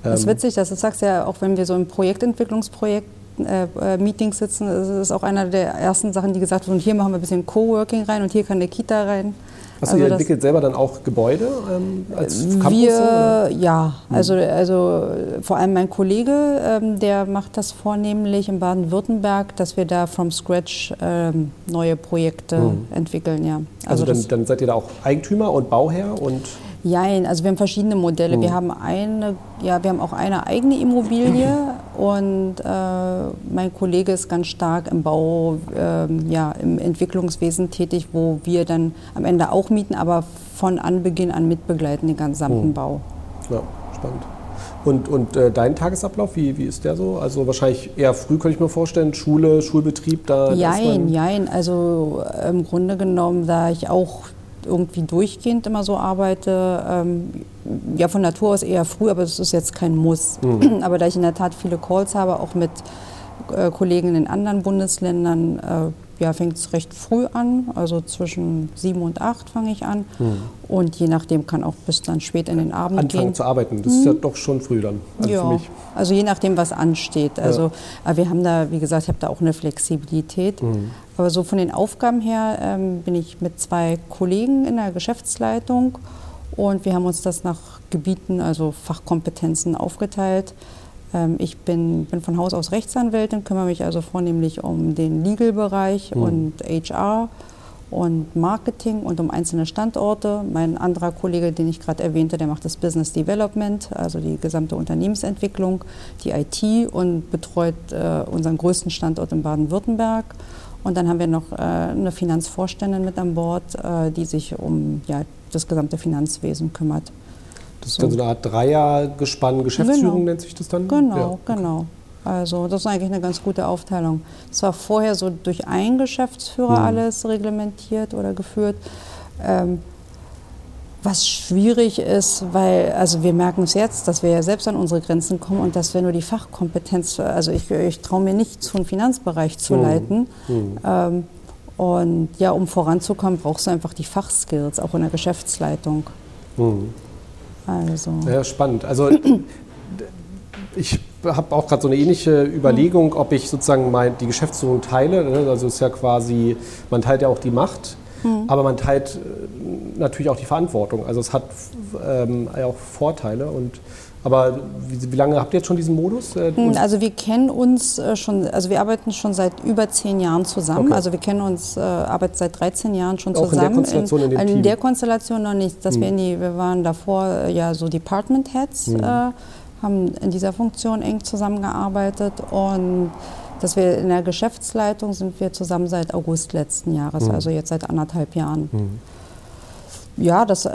Das ist Ähm, witzig, dass du sagst ja, auch wenn wir so im Projektentwicklungsprojekt äh, äh, Meetings sitzen, ist es auch einer der ersten Sachen, die gesagt wurden, hier machen wir ein bisschen Coworking rein und hier kann eine Kita rein. Hast du Also ihr das- entwickelt selber dann auch Gebäude ähm, als Campus? oder? Wir, ja, also, also äh, vor allem mein Kollege, ähm, der macht das vornehmlich in Baden-Württemberg, dass wir da from scratch ähm, neue Projekte Mhm. entwickeln, ja. Also, das- dann, dann seid ihr da auch Eigentümer und Bauherr und Jein, also wir haben verschiedene Modelle. Mhm. Wir haben eine, ja, wir haben auch eine eigene Immobilie und äh, mein Kollege ist ganz stark im Bau, ähm, ja, im Entwicklungswesen tätig, wo wir dann am Ende auch mieten, aber von Anbeginn an mitbegleiten den gesamten Mhm. Bau. ja, spannend. Und, und äh, dein Tagesablauf, wie, wie ist der so? Also wahrscheinlich eher früh, könnte ich mir vorstellen, Schule, Schulbetrieb, da Jein, jein. Also äh, im Grunde genommen, da ich auch irgendwie durchgehend immer so arbeite, ähm, ja von Natur aus eher früh, aber es ist jetzt kein Muss. Mhm. Aber da ich in der Tat viele Calls habe, auch mit äh, Kollegen in anderen Bundesländern, äh, ja, fängt es recht früh an. Also zwischen sieben und acht fange ich an. Und je nachdem kann auch bis dann spät in den Abend. Anfangen gehen. zu arbeiten. Das ist ja doch schon früh dann. Also für Ja, mich. also je nachdem, was ansteht. Also aber wir haben da, wie gesagt, ich habe da auch eine Flexibilität. Mhm. Aber so von den Aufgaben her ähm, bin ich mit zwei Kollegen in der Geschäftsleitung und wir haben uns das nach Gebieten, also Fachkompetenzen aufgeteilt. Ähm, ich bin, bin von Haus aus Rechtsanwältin, kümmere mich also vornehmlich um den Legal-Bereich Mhm. und HR und Marketing und um einzelne Standorte. Mein anderer Kollege, den ich gerade erwähnte, der macht das Business Development, also die gesamte Unternehmensentwicklung, die IT und betreut äh, unseren größten Standort in Baden-Württemberg. Und dann haben wir noch äh, eine Finanzvorständin mit an Bord, äh, die sich um ja, das gesamte Finanzwesen kümmert. Das ist dann so eine Art Dreiergespann, Geschäftsführung Genau. nennt sich das dann? Genau, Ja. genau. Also das ist eigentlich eine ganz gute Aufteilung. Es war vorher so durch einen Geschäftsführer Mhm. alles reglementiert oder geführt. Ähm, was schwierig ist, weil, also wir merken es jetzt, dass wir ja selbst an unsere Grenzen kommen und dass wir nur die Fachkompetenz, also ich, ich traue mir nicht zu, einen Finanzbereich zu Mhm. leiten. Mhm. Ähm, und ja, um voranzukommen, brauchst du einfach die Fachskills, auch in der Geschäftsleitung. Mhm. Also. Ja, spannend. Also ich habe auch gerade so eine ähnliche Überlegung, ob ich sozusagen mein, die Geschäftsführung teile. ne? Also es ist ja quasi, man teilt ja auch die Macht, aber man teilt äh, natürlich auch die Verantwortung. Also es hat ähm, ja auch Vorteile. Und, aber wie, wie lange habt ihr jetzt schon diesen Modus? Äh, Hm, Also wir kennen uns äh, schon, also wir arbeiten schon seit über zehn Jahren zusammen. Okay. Also wir kennen uns, äh, arbeiten seit 13 Jahren schon Auch in der zusammen. Konstellation in in Team? der Konstellation noch nicht. Dass Hm. wir, in die, wir waren davor ja so Department Heads, Hm. äh, haben in dieser Funktion eng zusammengearbeitet und dass wir in der Geschäftsleitung sind wir zusammen seit August letzten Jahres, Hm. also jetzt seit anderthalb Jahren. Mhm. Ja, das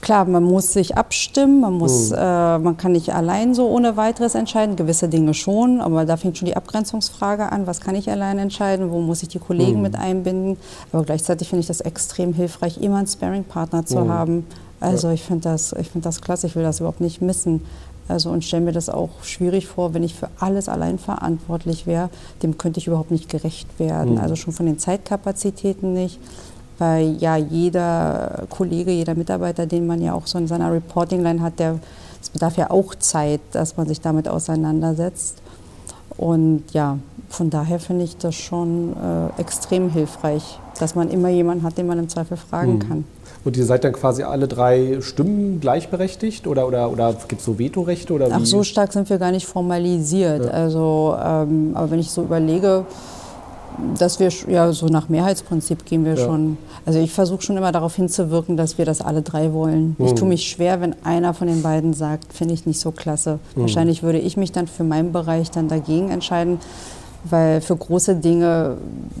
klar, man muss sich abstimmen, man muss, Mhm. äh, man kann nicht allein so ohne weiteres entscheiden, gewisse Dinge schon, aber da fängt schon die Abgrenzungsfrage an, was kann ich allein entscheiden, wo muss ich die Kollegen Mhm. mit einbinden, aber gleichzeitig finde ich das extrem hilfreich, immer einen Sparring-Partner zu Mhm. haben. Also ja. ich finde das, find das klasse, ich will das überhaupt nicht missen. Also und stelle mir das auch schwierig vor, wenn ich für alles allein verantwortlich wäre, dem könnte ich überhaupt nicht gerecht werden. Mhm. Also schon von den Zeitkapazitäten nicht, weil ja jeder Kollege, jeder Mitarbeiter, den man ja auch so in seiner Reporting-Line hat, der es bedarf ja auch Zeit, dass man sich damit auseinandersetzt. Und ja, von daher finde ich das schon äh, extrem hilfreich, dass man immer jemanden hat, den man im Zweifel fragen mhm. kann. Und ihr seid dann quasi alle drei Stimmen gleichberechtigt oder, oder, oder gibt es so Vetorechte? Oder Ach, so stark sind wir gar nicht formalisiert. Ja. Also, ähm, aber wenn ich so überlege, dass wir ja so nach Mehrheitsprinzip gehen wir ja. schon. Also ich versuche schon immer darauf hinzuwirken, dass wir das alle drei wollen. Mhm. Ich tue mich schwer, wenn einer von den beiden sagt, finde ich nicht so klasse. Mhm. Wahrscheinlich würde ich mich dann für meinen Bereich dann dagegen entscheiden weil für große Dinge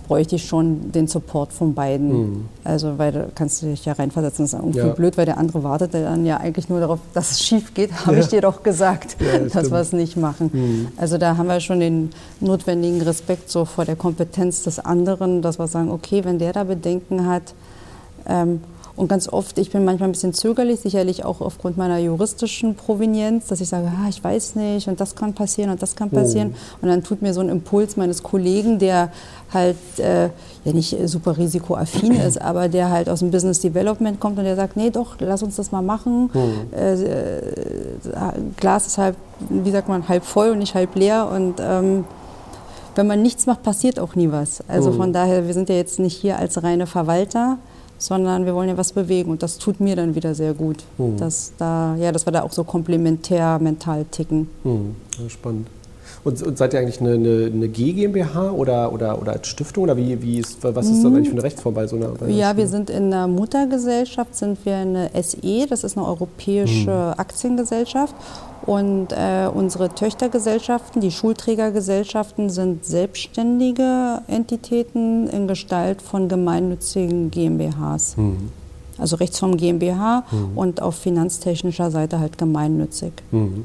bräuchte ich schon den Support von beiden. Mhm. Also, weil da kannst du dich ja reinversetzen. Das ist irgendwie ja. blöd, weil der andere wartet dann ja eigentlich nur darauf, dass es schief geht. Habe ja. ich dir doch gesagt, ja, dass wir es nicht machen. Mhm. Also, da haben wir schon den notwendigen Respekt so vor der Kompetenz des anderen, dass wir sagen, okay, wenn der da Bedenken hat, ähm, und ganz oft, ich bin manchmal ein bisschen zögerlich, sicherlich auch aufgrund meiner juristischen Provenienz, dass ich sage, ah, ich weiß nicht und das kann passieren und das kann passieren. Oh. Und dann tut mir so ein Impuls meines Kollegen, der halt äh, ja nicht super risikoaffin ist, aber der halt aus dem Business Development kommt und der sagt, nee, doch, lass uns das mal machen. Oh. Äh, Glas ist halt, wie sagt man, halb voll und nicht halb leer und ähm, wenn man nichts macht, passiert auch nie was. Also oh. von daher, wir sind ja jetzt nicht hier als reine Verwalter, sondern wir wollen ja was bewegen und das tut mir dann wieder sehr gut, mhm. dass, da, ja, dass wir da auch so komplementär mental ticken. Mhm. Ja, spannend. Und, und, seid ihr eigentlich eine, eine, eine GmbH oder, oder, oder als Stiftung oder wie, wie ist, was ist das eigentlich für eine Rechtsform bei so einer? Bei ja, wir sind in der Muttergesellschaft, sind wir eine SE, das ist eine europäische hm. Aktiengesellschaft. Und äh, unsere Töchtergesellschaften, die Schulträgergesellschaften, sind selbstständige Entitäten in Gestalt von gemeinnützigen GmbHs. Hm. Also Rechtsform GmbH hm. und auf finanztechnischer Seite halt gemeinnützig. Mhm.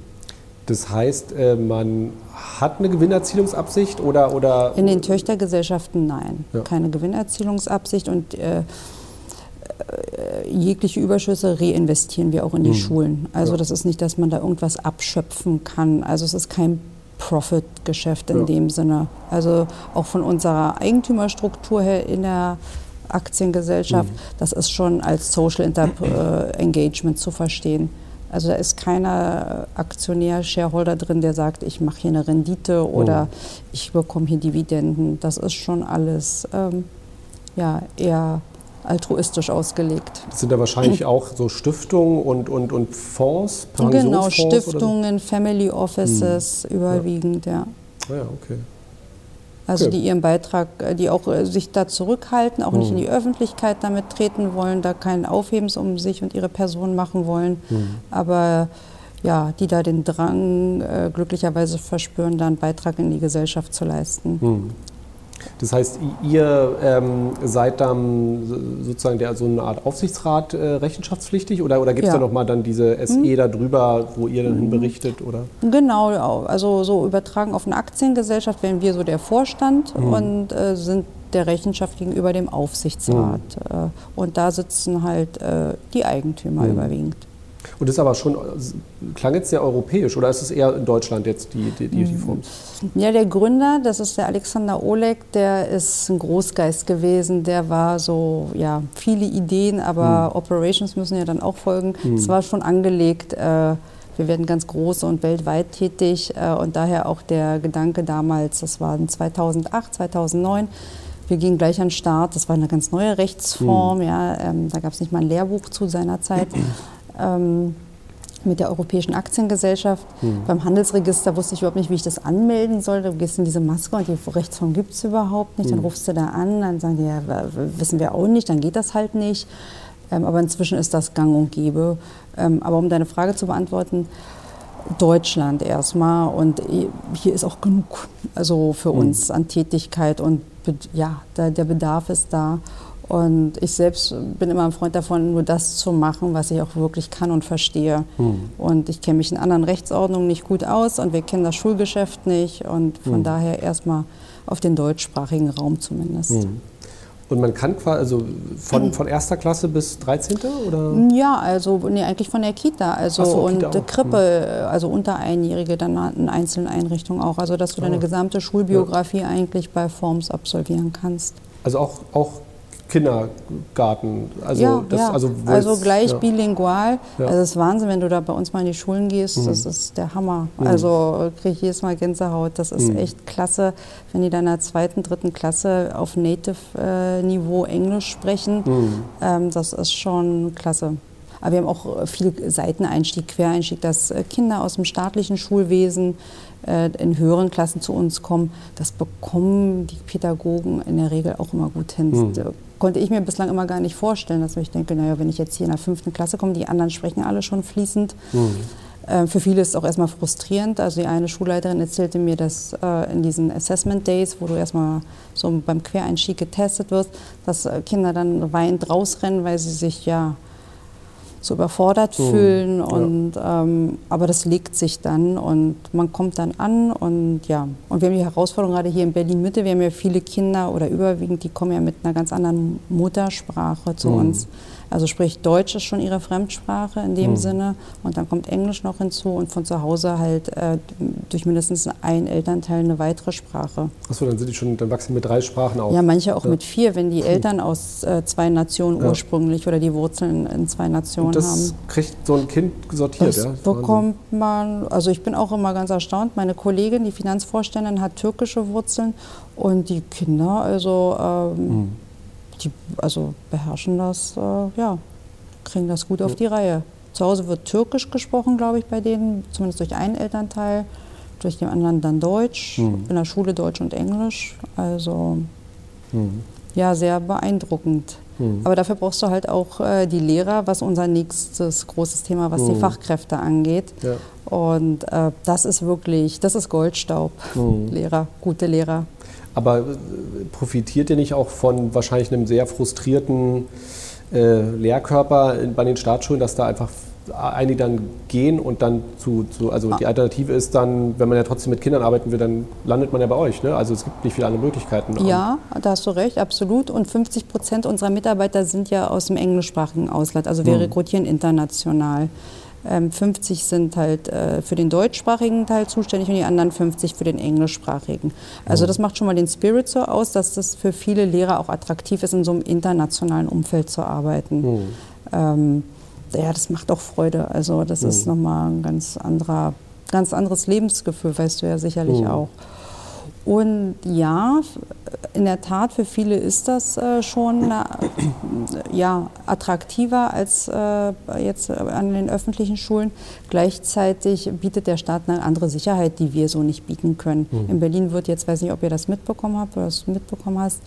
Das heißt, äh, man hat eine Gewinnerzielungsabsicht oder, oder In den Töchtergesellschaften nein, ja. keine Gewinnerzielungsabsicht und äh, äh, jegliche Überschüsse reinvestieren wir auch in die hm. Schulen. Also ja. das ist nicht, dass man da irgendwas abschöpfen kann. Also es ist kein Profit-Geschäft in ja. dem Sinne. Also auch von unserer Eigentümerstruktur her in der Aktiengesellschaft, mhm. das ist schon als Social Inter äh, Engagement zu verstehen. Also da ist keiner Aktionär, Shareholder drin, der sagt, ich mache hier eine Rendite oder oh. ich bekomme hier Dividenden. Das ist schon alles ähm, ja, eher altruistisch ausgelegt. Das sind da wahrscheinlich auch so Stiftungen und, und, und Fonds, Genau, Stiftungen, Family Offices hm. überwiegend, ja. ja. Ah ja, okay. Also die ihren Beitrag, äh, die auch äh, sich da zurückhalten, auch mhm. nicht in die Öffentlichkeit damit treten wollen, da keinen Aufhebens um sich und ihre Person machen wollen. Mhm. Aber ja, die da den Drang äh, glücklicherweise verspüren, da einen Beitrag in die Gesellschaft zu leisten. Mhm. Das heißt, ihr ähm, seid dann sozusagen der, so eine Art Aufsichtsrat äh, rechenschaftspflichtig oder, oder gibt es ja. da nochmal dann diese SE mhm. da drüber, wo ihr dann mhm. berichtet? Oder? Genau, also so übertragen auf eine Aktiengesellschaft wären wir so der Vorstand mhm. und äh, sind der Rechenschaft gegenüber dem Aufsichtsrat. Mhm. Äh, und da sitzen halt äh, die Eigentümer mhm. überwiegend. Und das ist aber schon, klang jetzt sehr europäisch oder ist es eher in Deutschland jetzt die, die, die, die mhm. Form? Ja, der Gründer, das ist der Alexander Oleg, der ist ein Großgeist gewesen. Der war so, ja, viele Ideen, aber mhm. Operations müssen ja dann auch folgen. Es mhm. war schon angelegt. Äh, wir werden ganz groß und weltweit tätig äh, und daher auch der Gedanke damals, das war 2008, 2009, wir gingen gleich an den Start. Das war eine ganz neue Rechtsform. Mhm. Ja, ähm, da gab es nicht mal ein Lehrbuch zu seiner Zeit. ähm, mit der Europäischen Aktiengesellschaft. Mhm. Beim Handelsregister wusste ich überhaupt nicht, wie ich das anmelden soll. Du gehst in diese Maske und die Rechtsform gibt es überhaupt nicht. Dann hm. rufst du da an, dann sagen die, ja, wissen wir auch nicht, dann geht das halt nicht. Ähm, aber inzwischen ist das gang und gäbe. Ähm, aber um deine Frage zu beantworten, Deutschland erstmal und hier ist auch genug also für hm. uns an Tätigkeit und ja, der Bedarf ist da. Und ich selbst bin immer ein Freund davon, nur das zu machen, was ich auch wirklich kann und verstehe. Hm. Und ich kenne mich in anderen Rechtsordnungen nicht gut aus und wir kennen das Schulgeschäft nicht. Und von hm. daher erstmal auf den deutschsprachigen Raum zumindest. Hm. Und man kann quasi, also von, von erster Klasse bis 13. oder? Ja, also nee, eigentlich von der Kita. Also so, und Kita. Krippe, also unter Einjährige dann in einzelnen Einrichtungen auch. Also dass du deine Ah. gesamte Schulbiografie eigentlich bei Forms absolvieren kannst. Also auch, auch Kindergarten. Also, ja, das, ja. also, also gleich ja. bilingual. Also das ist Wahnsinn, wenn du da bei uns mal in die Schulen gehst, das ist der Hammer. Also kriege ich jedes Mal Gänsehaut. Das ist echt klasse, wenn die dann in der zweiten, dritten Klasse auf Native-Niveau Englisch sprechen. Ähm, das ist schon klasse. Aber wir haben auch äh, viel Seiteneinstieg, Quereinstieg, dass äh, Kinder aus dem staatlichen Schulwesen äh, in höheren Klassen zu uns kommen. Das bekommen die Pädagogen in der Regel auch immer gut hin. Da Konnte ich mir bislang immer gar nicht vorstellen, dass ich denke, naja, wenn ich jetzt hier in der fünften Klasse komme, die anderen sprechen alle schon fließend. Äh, Für viele ist es auch erstmal frustrierend. Also die eine Schulleiterin erzählte mir, dass in diesen Assessment Days, wo du erstmal so beim Quereinstieg getestet wirst, dass Kinder dann weinend rausrennen, weil sie sich ja so überfordert fühlen. Und, ähm, aber das legt sich dann und man kommt dann an und ja. Und wir haben die Herausforderung gerade hier in Berlin Mitte, wir haben ja viele Kinder oder überwiegend, die kommen ja mit einer ganz anderen Muttersprache zu uns. Also sprich, Deutsch ist schon ihre Fremdsprache in dem Sinne und dann kommt Englisch noch hinzu und von zu Hause halt äh, durch mindestens einen Elternteil eine weitere Sprache. Achso, dann sind die schon, dann wachsen mit drei Sprachen auf. Ja, manche auch mit vier, wenn die Eltern aus äh, zwei Nationen Ja. ursprünglich oder die Wurzeln in zwei Nationen Und das haben. kriegt so ein Kind sortiert, Das ja? Das Wahnsinn. bekommt man, also ich bin auch immer ganz erstaunt. Meine Kollegin, die Finanzvorständin, hat türkische Wurzeln und die Kinder, also, ähm, Hm. Die also beherrschen das, äh, ja, kriegen das gut auf die Reihe. Zu Hause wird türkisch gesprochen, glaube ich, bei denen, zumindest durch einen Elternteil, durch den anderen dann Deutsch, Hm. in der Schule Deutsch und Englisch. Also ja, sehr beeindruckend. Hm. Aber dafür brauchst du halt auch äh, die Lehrer, was unser nächstes großes Thema, was die Mhm. Fachkräfte angeht. Ja. Und äh, das ist wirklich, das ist Goldstaub. Mhm. Lehrer, gute Lehrer. Aber äh, profitiert ihr nicht auch von wahrscheinlich einem sehr frustrierten äh, Lehrkörper bei den Staatsschulen, dass da einfach einige dann gehen und dann zu, zu also die Alternative ist dann, wenn man ja trotzdem mit Kindern arbeiten will, dann landet man ja bei euch. Ne? Also es gibt nicht viele andere Möglichkeiten. Ja, da hast du recht, absolut. Und 50 Prozent unserer Mitarbeiter sind ja aus dem englischsprachigen Ausland. Also wir Mhm. rekrutieren international. Ähm, 50 sind halt äh, für den deutschsprachigen Teil zuständig und die anderen 50 für den englischsprachigen. Also das macht schon mal den Spirit so aus, dass das für viele Lehrer auch attraktiv ist, in so einem internationalen Umfeld zu arbeiten. Ähm, ja, das macht auch Freude. Also das ist nochmal ein ganz anderer, ganz anderes Lebensgefühl, weißt du ja sicherlich Mhm. auch. Und ja, in der Tat, für viele ist das äh, schon äh, ja, attraktiver als äh, jetzt an den öffentlichen Schulen. Gleichzeitig bietet der Staat eine andere Sicherheit, die wir so nicht bieten können. In Berlin wird jetzt, weiß nicht, ob ihr das mitbekommen habt oder das mitbekommen hast,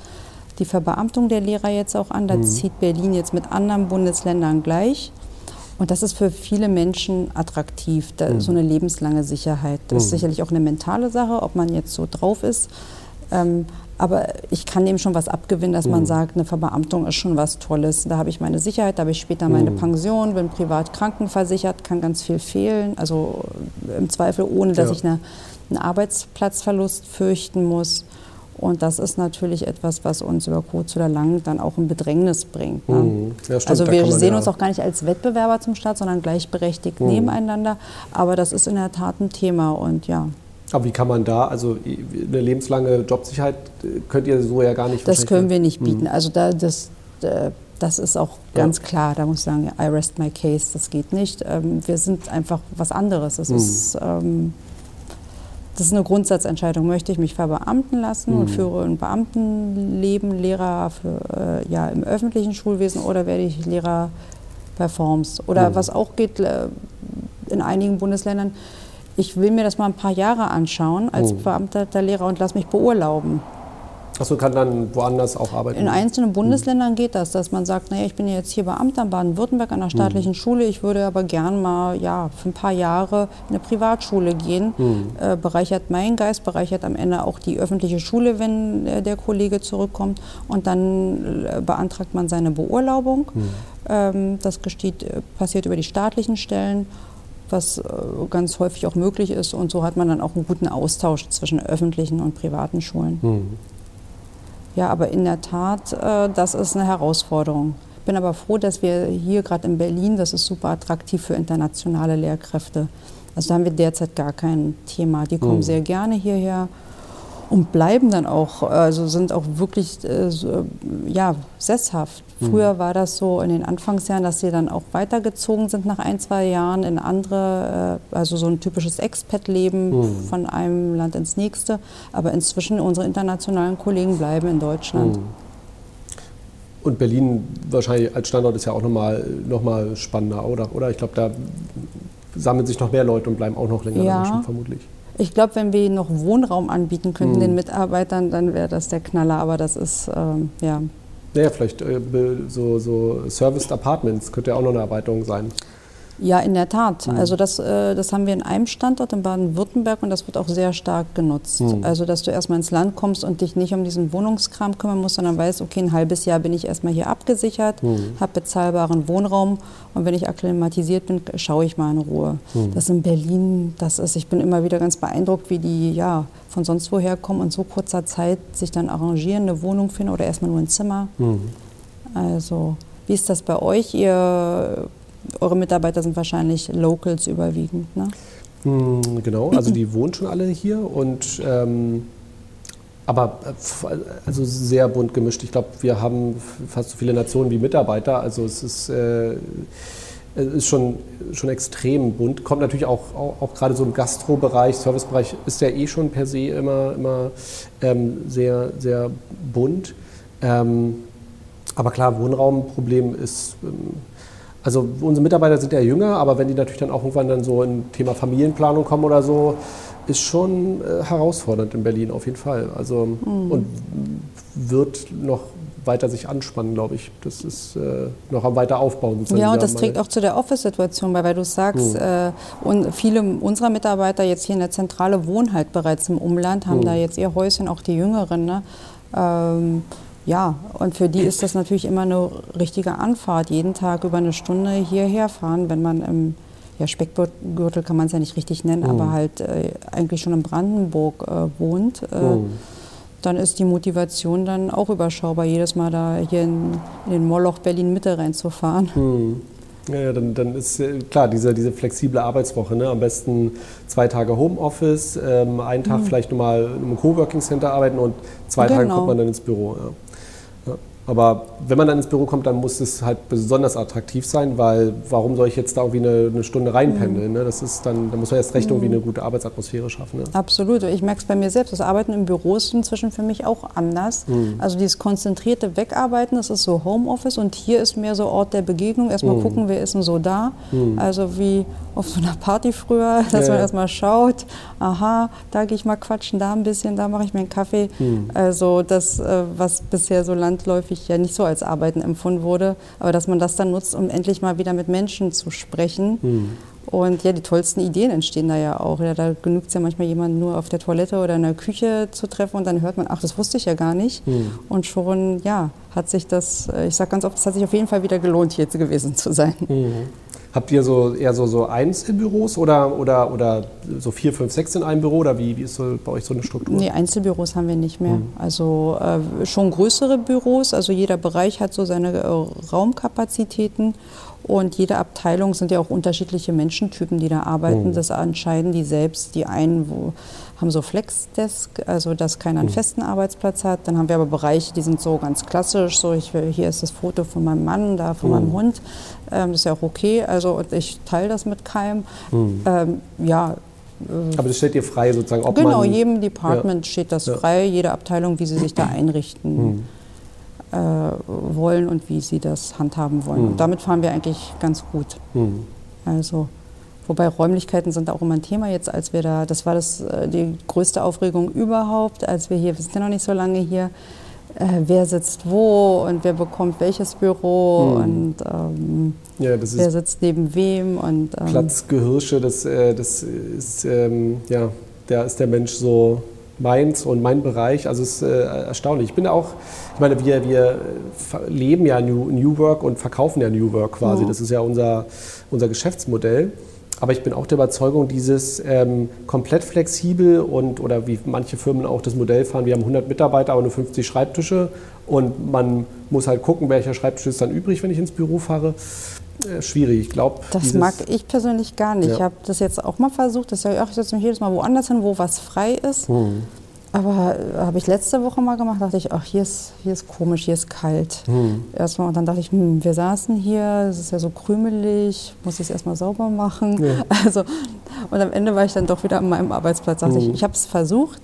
die Verbeamtung der Lehrer jetzt auch an. Da zieht Berlin jetzt mit anderen Bundesländern gleich. Und das ist für viele Menschen attraktiv, da, so eine lebenslange Sicherheit. Das ist sicherlich auch eine mentale Sache, ob man jetzt so drauf ist. Ähm, aber ich kann dem schon was abgewinnen, dass man sagt, eine Verbeamtung ist schon was Tolles. Da habe ich meine Sicherheit, da habe ich später meine Pension, bin privat krankenversichert, kann ganz viel fehlen. Also im Zweifel ohne, dass Ja. ich eine, einen Arbeitsplatzverlust fürchten muss. Und das ist natürlich etwas, was uns über kurz oder lang dann auch in Bedrängnis bringt. Ne? Mhm. Ja, stimmt, also wir sehen ja- uns auch gar nicht als Wettbewerber zum Staat, sondern gleichberechtigt Mhm. nebeneinander. Aber das ist in der Tat ein Thema und ja, Aber wie kann man da, also eine lebenslange Jobsicherheit äh, könnt ihr so ja gar nicht das können wir nicht bieten. Also da, das, äh, das ist auch Ja. ganz klar. Da muss ich sagen, I rest my case, das geht nicht. Ähm, Wir sind einfach was anderes. Mhm. Es ist, ähm, das ist eine Grundsatzentscheidung. Möchte ich mich verbeamten lassen Mhm. und führe ein Beamtenleben, Lehrer für, äh, ja, im öffentlichen Schulwesen oder werde ich Lehrer bei Forms? Oder Mhm. was auch geht äh, in einigen Bundesländern, ich will mir das mal ein paar Jahre anschauen als Mhm. beamteter Lehrer und lass mich beurlauben. Achso, kann dann woanders auch arbeiten. In einzelnen Bundesländern geht das, dass man sagt, naja, ich bin ja jetzt hier Beamter in Baden-Württemberg an einer staatlichen Schule, ich würde aber gern mal ja, für ein paar Jahre in eine Privatschule gehen. Äh, bereichert meinen Geist, bereichert am Ende auch die öffentliche Schule, wenn äh, der Kollege zurückkommt. Und dann äh, beantragt man seine Beurlaubung. Ähm, das geschieht, äh, passiert über die staatlichen Stellen was äh, ganz häufig auch möglich ist. Und so hat man dann auch einen guten Austausch zwischen öffentlichen und privaten Schulen. Ja, aber in der Tat, äh, das ist eine Herausforderung. Bin aber froh, dass wir hier gerade in Berlin, das ist super attraktiv für internationale Lehrkräfte. Also da haben wir derzeit gar kein Thema. Die kommen mhm. sehr gerne hierher und bleiben dann auch, also sind auch wirklich äh, so, ja, sesshaft. Mhm. Früher war das so in den Anfangsjahren, dass sie dann auch weitergezogen sind nach ein, zwei Jahren in andere, äh, also so ein typisches Expat-Leben mhm. von einem Land ins nächste. Aber inzwischen unsere internationalen Kollegen bleiben in Deutschland. Mhm. Und Berlin wahrscheinlich als Standort ist ja auch nochmal noch mal spannender, oder? oder? Ich glaube, da sammeln sich noch mehr Leute und bleiben auch noch länger ja. Menschen, vermutlich. Ich glaube, wenn wir noch Wohnraum anbieten könnten mhm. den Mitarbeitern, dann wäre das der Knaller. Aber das ist, ähm, ja. Naja, vielleicht äh, so, so Serviced Apartments könnte ja auch noch eine Erweiterung sein. Ja, in der Tat. Mhm. Also das, äh, das haben wir in einem Standort in Baden-Württemberg und das wird auch sehr stark genutzt. Mhm. Also dass du erstmal ins Land kommst und dich nicht um diesen Wohnungskram kümmern musst, sondern weißt, okay, ein halbes Jahr bin ich erstmal hier abgesichert, mhm. habe bezahlbaren Wohnraum und wenn ich akklimatisiert bin, schaue ich mal in Ruhe. Mhm. Das in Berlin, das ist, ich bin immer wieder ganz beeindruckt, wie die ja von sonst woher kommen und so kurzer Zeit sich dann arrangieren, eine Wohnung finden oder erstmal nur ein Zimmer. Mhm. Also wie ist das bei euch? Ihr eure Mitarbeiter sind wahrscheinlich Locals überwiegend, ne? Hm, genau, also die wohnen schon alle hier und ähm, aber äh, also sehr bunt gemischt. Ich glaube, wir haben fast so viele Nationen wie Mitarbeiter. Also es ist, äh, ist schon, schon extrem bunt. Kommt natürlich auch, auch, auch gerade so im Gastrobereich, Servicebereich ist ja eh schon per se immer, immer ähm, sehr, sehr bunt. Ähm, aber klar, Wohnraumproblem ist ähm, also unsere Mitarbeiter sind ja jünger, aber wenn die natürlich dann auch irgendwann dann so in Thema Familienplanung kommen oder so, ist schon äh, herausfordernd in Berlin auf jeden Fall. Also mhm. und wird noch weiter sich anspannen, glaube ich. Das ist äh, noch am weiter aufbauen. Ja, und das trägt auch zu der Office-Situation bei, weil du sagst, mhm. äh, und viele unserer Mitarbeiter jetzt hier in der Zentrale wohnen halt bereits im Umland, haben mhm. da jetzt ihr Häuschen, auch die Jüngeren. Ne? Ähm, ja, und für die ist das natürlich immer eine richtige Anfahrt. Jeden Tag über eine Stunde hierher fahren, wenn man im ja, Speckgürtel kann man es ja nicht richtig nennen, mhm. aber halt äh, eigentlich schon in Brandenburg äh, wohnt. Äh, mhm. Dann ist die Motivation dann auch überschaubar, jedes Mal da hier in, in den Moloch Berlin-Mitte reinzufahren. Mhm. Ja, dann, dann ist äh, klar, diese, diese flexible Arbeitswoche. Ne? Am besten zwei Tage Homeoffice, ähm, einen Tag mhm. vielleicht nochmal im Coworking Center arbeiten und zwei genau. Tage kommt man dann ins Büro. Ja. Aber wenn man dann ins Büro kommt, dann muss es halt besonders attraktiv sein, weil warum soll ich jetzt da irgendwie eine, eine Stunde reinpendeln? Ne? Das ist dann, da muss man erst recht irgendwie mhm. eine gute Arbeitsatmosphäre schaffen. Ne? Absolut. Ich merke es bei mir selbst. Das Arbeiten im Büro ist inzwischen für mich auch anders. Mhm. Also dieses konzentrierte Wegarbeiten, das ist so Homeoffice und hier ist mehr so Ort der Begegnung. Erstmal mhm. gucken, wer ist denn so da. Mhm. Also wie auf so einer Party früher, dass ja, man erstmal schaut, aha, da gehe ich mal quatschen, da ein bisschen, da mache ich mir einen Kaffee. Mhm. Also das, äh, was bisher so landläufig ja nicht so als Arbeiten empfunden wurde, aber dass man das dann nutzt, um endlich mal wieder mit Menschen zu sprechen. Mhm. Und ja, die tollsten Ideen entstehen da ja auch. Ja, da genügt es ja manchmal jemanden nur auf der Toilette oder in der Küche zu treffen und dann hört man, ach, das wusste ich ja gar nicht. Mhm. Und schon, ja, hat sich das, äh, ich sage ganz oft, es hat sich auf jeden Fall wieder gelohnt, hier gewesen zu sein. Mhm. Habt ihr so eher so, so Einzelbüros oder, oder, oder so vier, fünf, sechs in einem Büro oder wie, wie ist so bei euch so eine Struktur? Nee, Einzelbüros haben wir nicht mehr. Mhm. Also äh, schon größere Büros, also jeder Bereich hat so seine äh, Raumkapazitäten und jede Abteilung sind ja auch unterschiedliche Menschentypen, die da arbeiten. Mhm. Das entscheiden die selbst. Die einen wo, haben so Flexdesk, also dass keiner einen mhm. festen Arbeitsplatz hat. Dann haben wir aber Bereiche, die sind so ganz klassisch. So ich, hier ist das Foto von meinem Mann, da von mhm. meinem Hund. Ähm, das ist ja auch okay. Also und ich teile das mit keinem. Mhm. Ähm, ja, äh, aber das steht dir frei sozusagen. Ob genau, jedem Department ja. steht das ja. frei, jede Abteilung, wie sie sich da einrichten. Äh, wollen und wie sie das handhaben wollen. Mhm. Und damit fahren wir eigentlich ganz gut. Mhm. Also, wobei Räumlichkeiten sind auch immer ein Thema jetzt, als wir da, das war das, äh, die größte Aufregung überhaupt, als wir hier, wir sind ja noch nicht so lange hier, äh, wer sitzt wo und wer bekommt welches Büro mhm. und ähm, ja, wer sitzt neben wem und ähm, Platzgehirsche, das, äh, das ist ähm, ja, da ist der Mensch so meins und mein Bereich. Also es ist äh, erstaunlich. Ich bin auch, ich meine, wir, wir leben ja New, New Work und verkaufen ja New Work quasi. Mhm. Das ist ja unser, unser Geschäftsmodell. Aber ich bin auch der Überzeugung, dieses ähm, komplett flexibel und oder wie manche Firmen auch das Modell fahren, wir haben 100 Mitarbeiter, aber nur 50 Schreibtische und man muss halt gucken, welcher Schreibtisch ist dann übrig, wenn ich ins Büro fahre. Äh, schwierig, ich glaube. Das mag ich persönlich gar nicht. Ja. Ich habe das jetzt auch mal versucht, das ja auch, ich setze mich jedes Mal woanders hin, wo was frei ist. Mhm. Aber äh, habe ich letzte Woche mal gemacht, dachte ich, ach, hier ist, hier ist komisch, hier ist kalt. Hm. Erstmal, und dann dachte ich, hm, wir saßen hier, es ist ja so krümelig, muss ich es erstmal sauber machen. Ja. Also, und am Ende war ich dann doch wieder an meinem Arbeitsplatz. Dachte hm. ich, ich habe es versucht,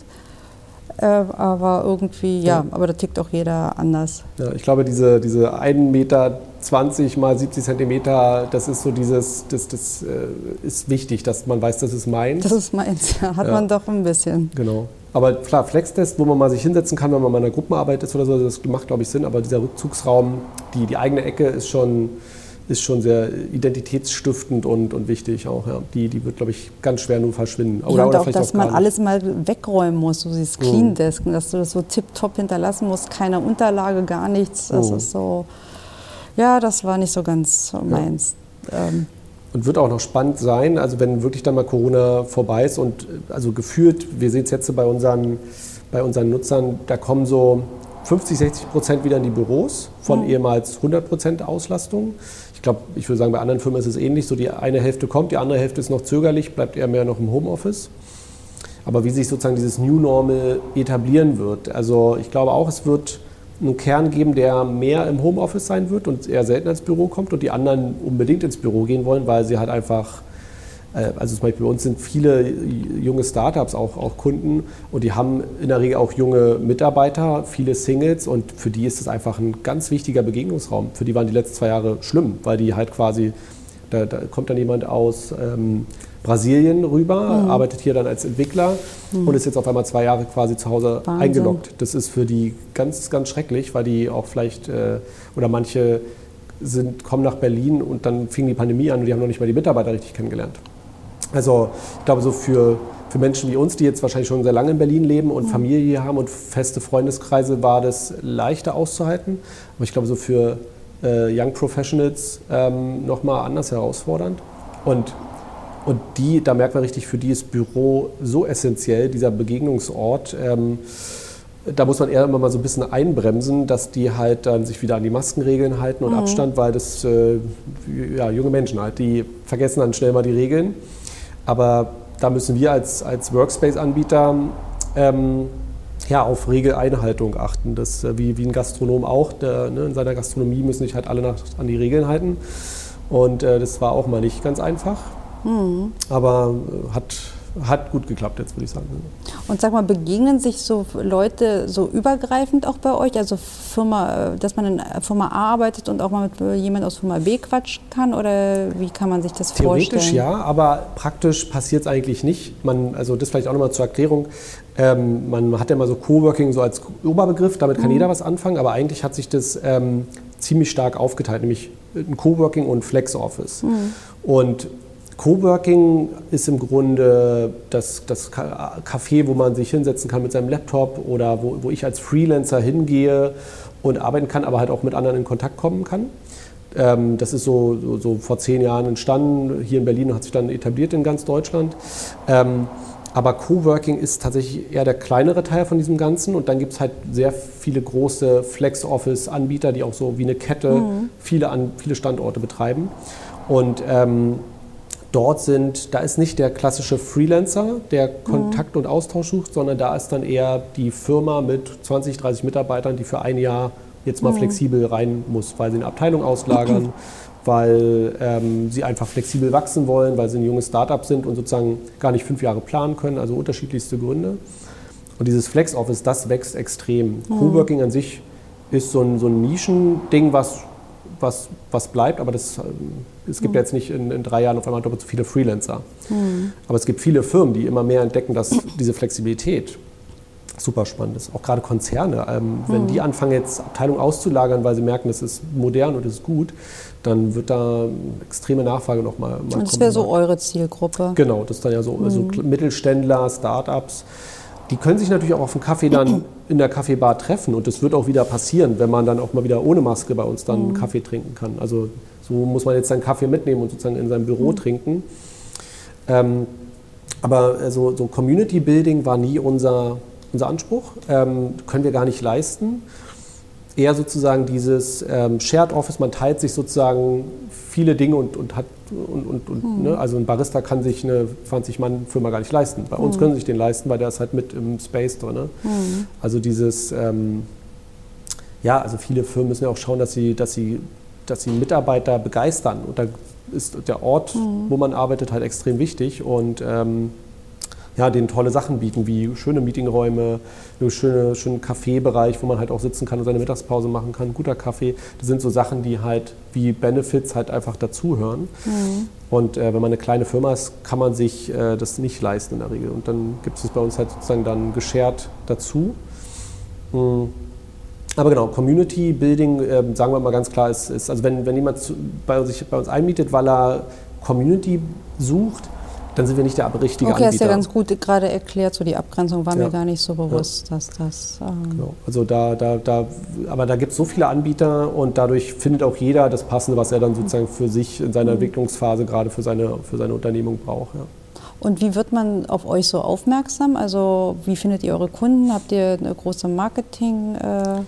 äh, aber irgendwie, ja, ja, aber da tickt auch jeder anders. Ja, ich glaube, diese, diese 1,20 Meter mal 70 Zentimeter, das ist so dieses, das, das äh, ist wichtig, dass man weiß, das ist meins. Das ist meins, ja, hat ja. man doch ein bisschen. Genau. Aber klar, Flextest, wo man mal sich hinsetzen kann, wenn man mal in einer Gruppenarbeit ist oder so, das macht, glaube ich, Sinn. Aber dieser Rückzugsraum, die, die eigene Ecke ist schon, ist schon sehr identitätsstiftend und, und wichtig auch. Ja. Die, die wird, glaube ich, ganz schwer nur verschwinden. Oder, ja, und auch, dass man alles mal wegräumen muss, so dieses Clean Desk, mhm. dass du das so tipptopp hinterlassen musst, keine Unterlage, gar nichts. Das mhm. ist so, ja, das war nicht so ganz meins. Ja. Ähm, und wird auch noch spannend sein, also wenn wirklich dann mal Corona vorbei ist und also gefühlt, wir sehen es jetzt bei unseren, bei unseren Nutzern, da kommen so 50, 60 Prozent wieder in die Büros von mhm. ehemals 100 Prozent Auslastung. Ich glaube, ich würde sagen, bei anderen Firmen ist es ähnlich. So die eine Hälfte kommt, die andere Hälfte ist noch zögerlich, bleibt eher mehr noch im Homeoffice. Aber wie sich sozusagen dieses New Normal etablieren wird, also ich glaube auch, es wird einen Kern geben, der mehr im Homeoffice sein wird und eher selten ins Büro kommt und die anderen unbedingt ins Büro gehen wollen, weil sie halt einfach, äh, also zum Beispiel bei uns sind viele junge Startups auch, auch Kunden und die haben in der Regel auch junge Mitarbeiter, viele Singles und für die ist es einfach ein ganz wichtiger Begegnungsraum. Für die waren die letzten zwei Jahre schlimm, weil die halt quasi, da, da kommt dann jemand aus ähm, Brasilien rüber, mhm. arbeitet hier dann als Entwickler mhm. und ist jetzt auf einmal zwei Jahre quasi zu Hause Wahnsinn. eingeloggt. Das ist für die ganz, ganz schrecklich, weil die auch vielleicht, äh, oder manche sind, kommen nach Berlin und dann fing die Pandemie an und die haben noch nicht mal die Mitarbeiter richtig kennengelernt. Also ich glaube, so für, für Menschen wie uns, die jetzt wahrscheinlich schon sehr lange in Berlin leben und mhm. Familie hier haben und feste Freundeskreise, war das leichter auszuhalten. Aber ich glaube, so für äh, Young Professionals ähm, nochmal anders herausfordernd. Und und die, da merkt man richtig, für die ist Büro so essentiell, dieser Begegnungsort. Ähm, da muss man eher immer mal so ein bisschen einbremsen, dass die halt dann sich wieder an die Maskenregeln halten und mhm. Abstand, weil das äh, ja, junge Menschen halt, die vergessen dann schnell mal die Regeln. Aber da müssen wir als, als Workspace-Anbieter ähm, ja, auf Regeleinhaltung achten. Das, äh, wie, wie ein Gastronom auch. Der, ne, in seiner Gastronomie müssen sich halt alle nach, an die Regeln halten. Und äh, das war auch mal nicht ganz einfach. Mhm. Aber äh, hat, hat gut geklappt jetzt, würde ich sagen. Und sag mal, begegnen sich so Leute so übergreifend auch bei euch? Also Firma, äh, dass man in Firma A arbeitet und auch mal mit jemand aus Firma B quatschen kann? Oder wie kann man sich das Theoretisch vorstellen? Theoretisch ja, aber praktisch passiert es eigentlich nicht. Man, also das vielleicht auch nochmal zur Erklärung. Ähm, man hat ja immer so Coworking so als Oberbegriff, damit kann mhm. jeder was anfangen, aber eigentlich hat sich das ähm, ziemlich stark aufgeteilt, nämlich ein Coworking und Flex Office. Mhm. Und Coworking ist im Grunde das, das Café, wo man sich hinsetzen kann mit seinem Laptop oder wo, wo ich als Freelancer hingehe und arbeiten kann, aber halt auch mit anderen in Kontakt kommen kann. Ähm, das ist so, so, so, vor zehn Jahren entstanden, hier in Berlin und hat sich dann etabliert in ganz Deutschland. Ähm, aber Coworking ist tatsächlich eher der kleinere Teil von diesem Ganzen. Und dann gibt es halt sehr viele große Flex-Office-Anbieter, die auch so wie eine Kette mhm. viele, an, viele Standorte betreiben. Und ähm, dort sind, da ist nicht der klassische Freelancer, der Kontakt mhm. und Austausch sucht, sondern da ist dann eher die Firma mit 20, 30 Mitarbeitern, die für ein Jahr jetzt mal mhm. flexibel rein muss, weil sie eine Abteilung auslagern, weil ähm, sie einfach flexibel wachsen wollen, weil sie ein junges Startup sind und sozusagen gar nicht fünf Jahre planen können, also unterschiedlichste Gründe. Und dieses Flex Office, das wächst extrem. Mhm. Coworking an sich ist so ein, so ein Nischending, was was, was bleibt, aber das, ähm, es gibt mhm. jetzt nicht in, in, drei Jahren auf einmal doppelt so viele Freelancer. Mhm. Aber es gibt viele Firmen, die immer mehr entdecken, dass diese Flexibilität super spannend ist. Auch gerade Konzerne, ähm, wenn mhm. die anfangen jetzt Abteilungen auszulagern, weil sie merken, das ist modern und das ist gut, dann wird da extreme Nachfrage nochmal mal kommen. Das wäre so eure Zielgruppe. Genau, das ist dann ja so, so mhm. Mittelständler, Startups. Die können sich natürlich auch auf dem Kaffee dann in der Kaffeebar treffen und das wird auch wieder passieren, wenn man dann auch mal wieder ohne Maske bei uns dann mhm. Kaffee trinken kann. Also so muss man jetzt seinen Kaffee mitnehmen und sozusagen in seinem Büro mhm. trinken. Ähm, aber also, so Community Building war nie unser, unser Anspruch, ähm, können wir gar nicht leisten. Eher sozusagen dieses ähm, Shared Office, man teilt sich sozusagen viele Dinge und, und hat, und, und, und mhm. ne, also ein Barista kann sich eine 20-Mann-Firma gar nicht leisten. Bei uns mhm. können sie sich den leisten, weil der ist halt mit im Space drin. Ne? Mhm. Also dieses, ähm, ja, also viele Firmen müssen ja auch schauen, dass sie, dass sie, dass sie Mitarbeiter begeistern. Und da ist der Ort, mhm. wo man arbeitet, halt extrem wichtig. Und ähm, ja, denen tolle Sachen bieten, wie schöne Meetingräume, einen schöne, schönen Kaffeebereich, wo man halt auch sitzen kann und seine Mittagspause machen kann, guter Kaffee. Das sind so Sachen, die halt wie Benefits halt einfach dazugehören. Mhm. Und äh, wenn man eine kleine Firma ist, kann man sich äh, das nicht leisten in der Regel. Und dann gibt es bei uns halt sozusagen dann geschert dazu. Mhm. Aber genau, Community Building, äh, sagen wir mal ganz klar, ist, ist also wenn, wenn jemand zu, bei, sich bei uns einmietet, weil er Community sucht, dann sind wir nicht der richtige okay, Anbieter. Okay, hast ja ganz gut gerade erklärt, so die Abgrenzung war ja. mir gar nicht so bewusst, ja. dass das... Ähm genau, also da, da, da, aber da gibt es so viele Anbieter und dadurch findet auch jeder das Passende, was er dann sozusagen für sich in seiner mhm. Entwicklungsphase gerade für seine, für seine Unternehmung braucht. Ja. Und wie wird man auf euch so aufmerksam? Also wie findet ihr eure Kunden? Habt ihr eine große Marketing... Äh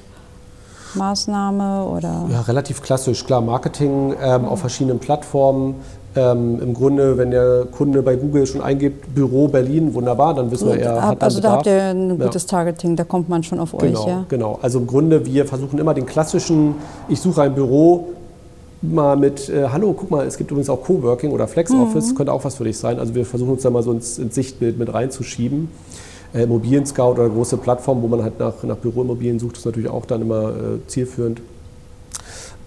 Maßnahme oder? Ja, relativ klassisch. Klar, Marketing ähm, auf verschiedenen Plattformen. Ähm, Im Grunde, wenn der Kunde bei Google schon eingibt, Büro Berlin, wunderbar, dann wissen wir, er hat Also da habt ihr ein gutes ja. Targeting, da kommt man schon auf genau, euch, ja? Genau, also im Grunde, wir versuchen immer den klassischen, ich suche ein Büro, mal mit, äh, hallo, guck mal, es gibt übrigens auch Coworking oder FlexOffice, mhm. könnte auch was für dich sein. Also wir versuchen uns da mal so ins, ins Sichtbild mit reinzuschieben. Äh, Immobilien Scout oder große Plattformen, wo man halt nach, nach Büroimmobilien sucht, ist natürlich auch dann immer äh, zielführend.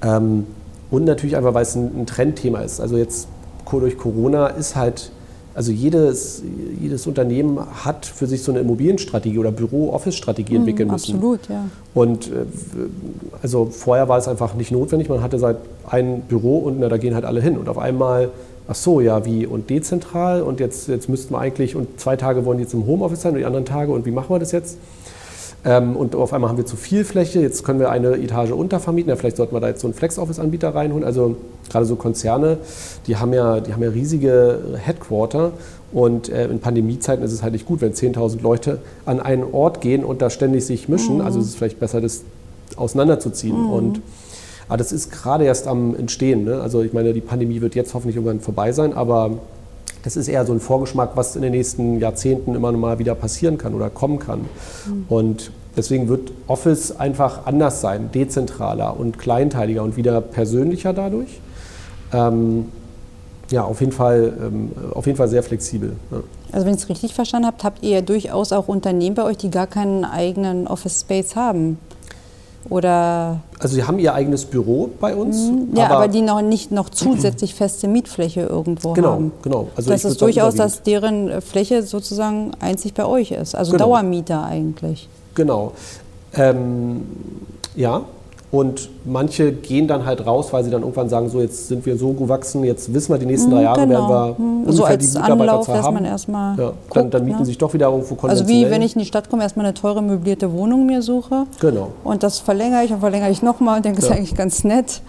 Ähm, und natürlich einfach, weil es ein, ein Trendthema ist. Also jetzt durch Corona ist halt, also jedes, jedes Unternehmen hat für sich so eine Immobilienstrategie oder Büro-Office-Strategie mhm, entwickeln müssen. Absolut, ja. Und äh, also vorher war es einfach nicht notwendig. Man hatte seit ein Büro und na, da gehen halt alle hin. Und auf einmal, ach so, ja, wie und dezentral und jetzt, jetzt müssten wir eigentlich, und zwei Tage wollen jetzt im Homeoffice sein und die anderen Tage und wie machen wir das jetzt? Ähm, und auf einmal haben wir zu viel Fläche, jetzt können wir eine Etage untervermieten, ja, vielleicht sollten wir da jetzt so einen Flex-Office-Anbieter reinholen. Also gerade so Konzerne, die haben ja, die haben ja riesige Headquarter und äh, in Pandemiezeiten ist es halt nicht gut, wenn 10.000 Leute an einen Ort gehen und da ständig sich mischen. Mhm. Also es ist vielleicht besser, das auseinanderzuziehen. Mhm. Und aber das ist gerade erst am Entstehen. Ne? Also ich meine, die Pandemie wird jetzt hoffentlich irgendwann vorbei sein, aber das ist eher so ein Vorgeschmack, was in den nächsten Jahrzehnten immer noch mal wieder passieren kann oder kommen kann. Mhm. Und deswegen wird Office einfach anders sein, dezentraler und kleinteiliger und wieder persönlicher dadurch. Ähm, ja, auf jeden Fall, ähm, auf jeden Fall sehr flexibel. Ja. Also wenn ich es richtig verstanden habe, habt ihr durchaus auch Unternehmen bei euch, die gar keinen eigenen Office Space haben. Oder also sie haben ihr eigenes Büro bei uns. Mhm. Ja, aber, aber, die noch nicht noch zusätzlich feste Mietfläche irgendwo genau, haben. Genau, also Das ist durchaus, dass deren äh, Fläche sozusagen einzig bei euch ist. Also genau. Dauermieter eigentlich. Genau. Ähm, ja, und manche gehen dann halt raus, weil sie dann irgendwann sagen, so jetzt sind wir so gewachsen, jetzt wissen wir, die nächsten drei Jahre genau. werden wir mhm. so als die Anlauf, haben. man erstmal ja, guckt, dann, dann, mieten ne? sich doch wieder irgendwo konventionell. Also wie wenn ich in die Stadt komme, erstmal eine teure möblierte Wohnung mir suche. Genau. Und das verlängere ich und verlängere ich nochmal und denke, das ja. ist eigentlich ganz nett.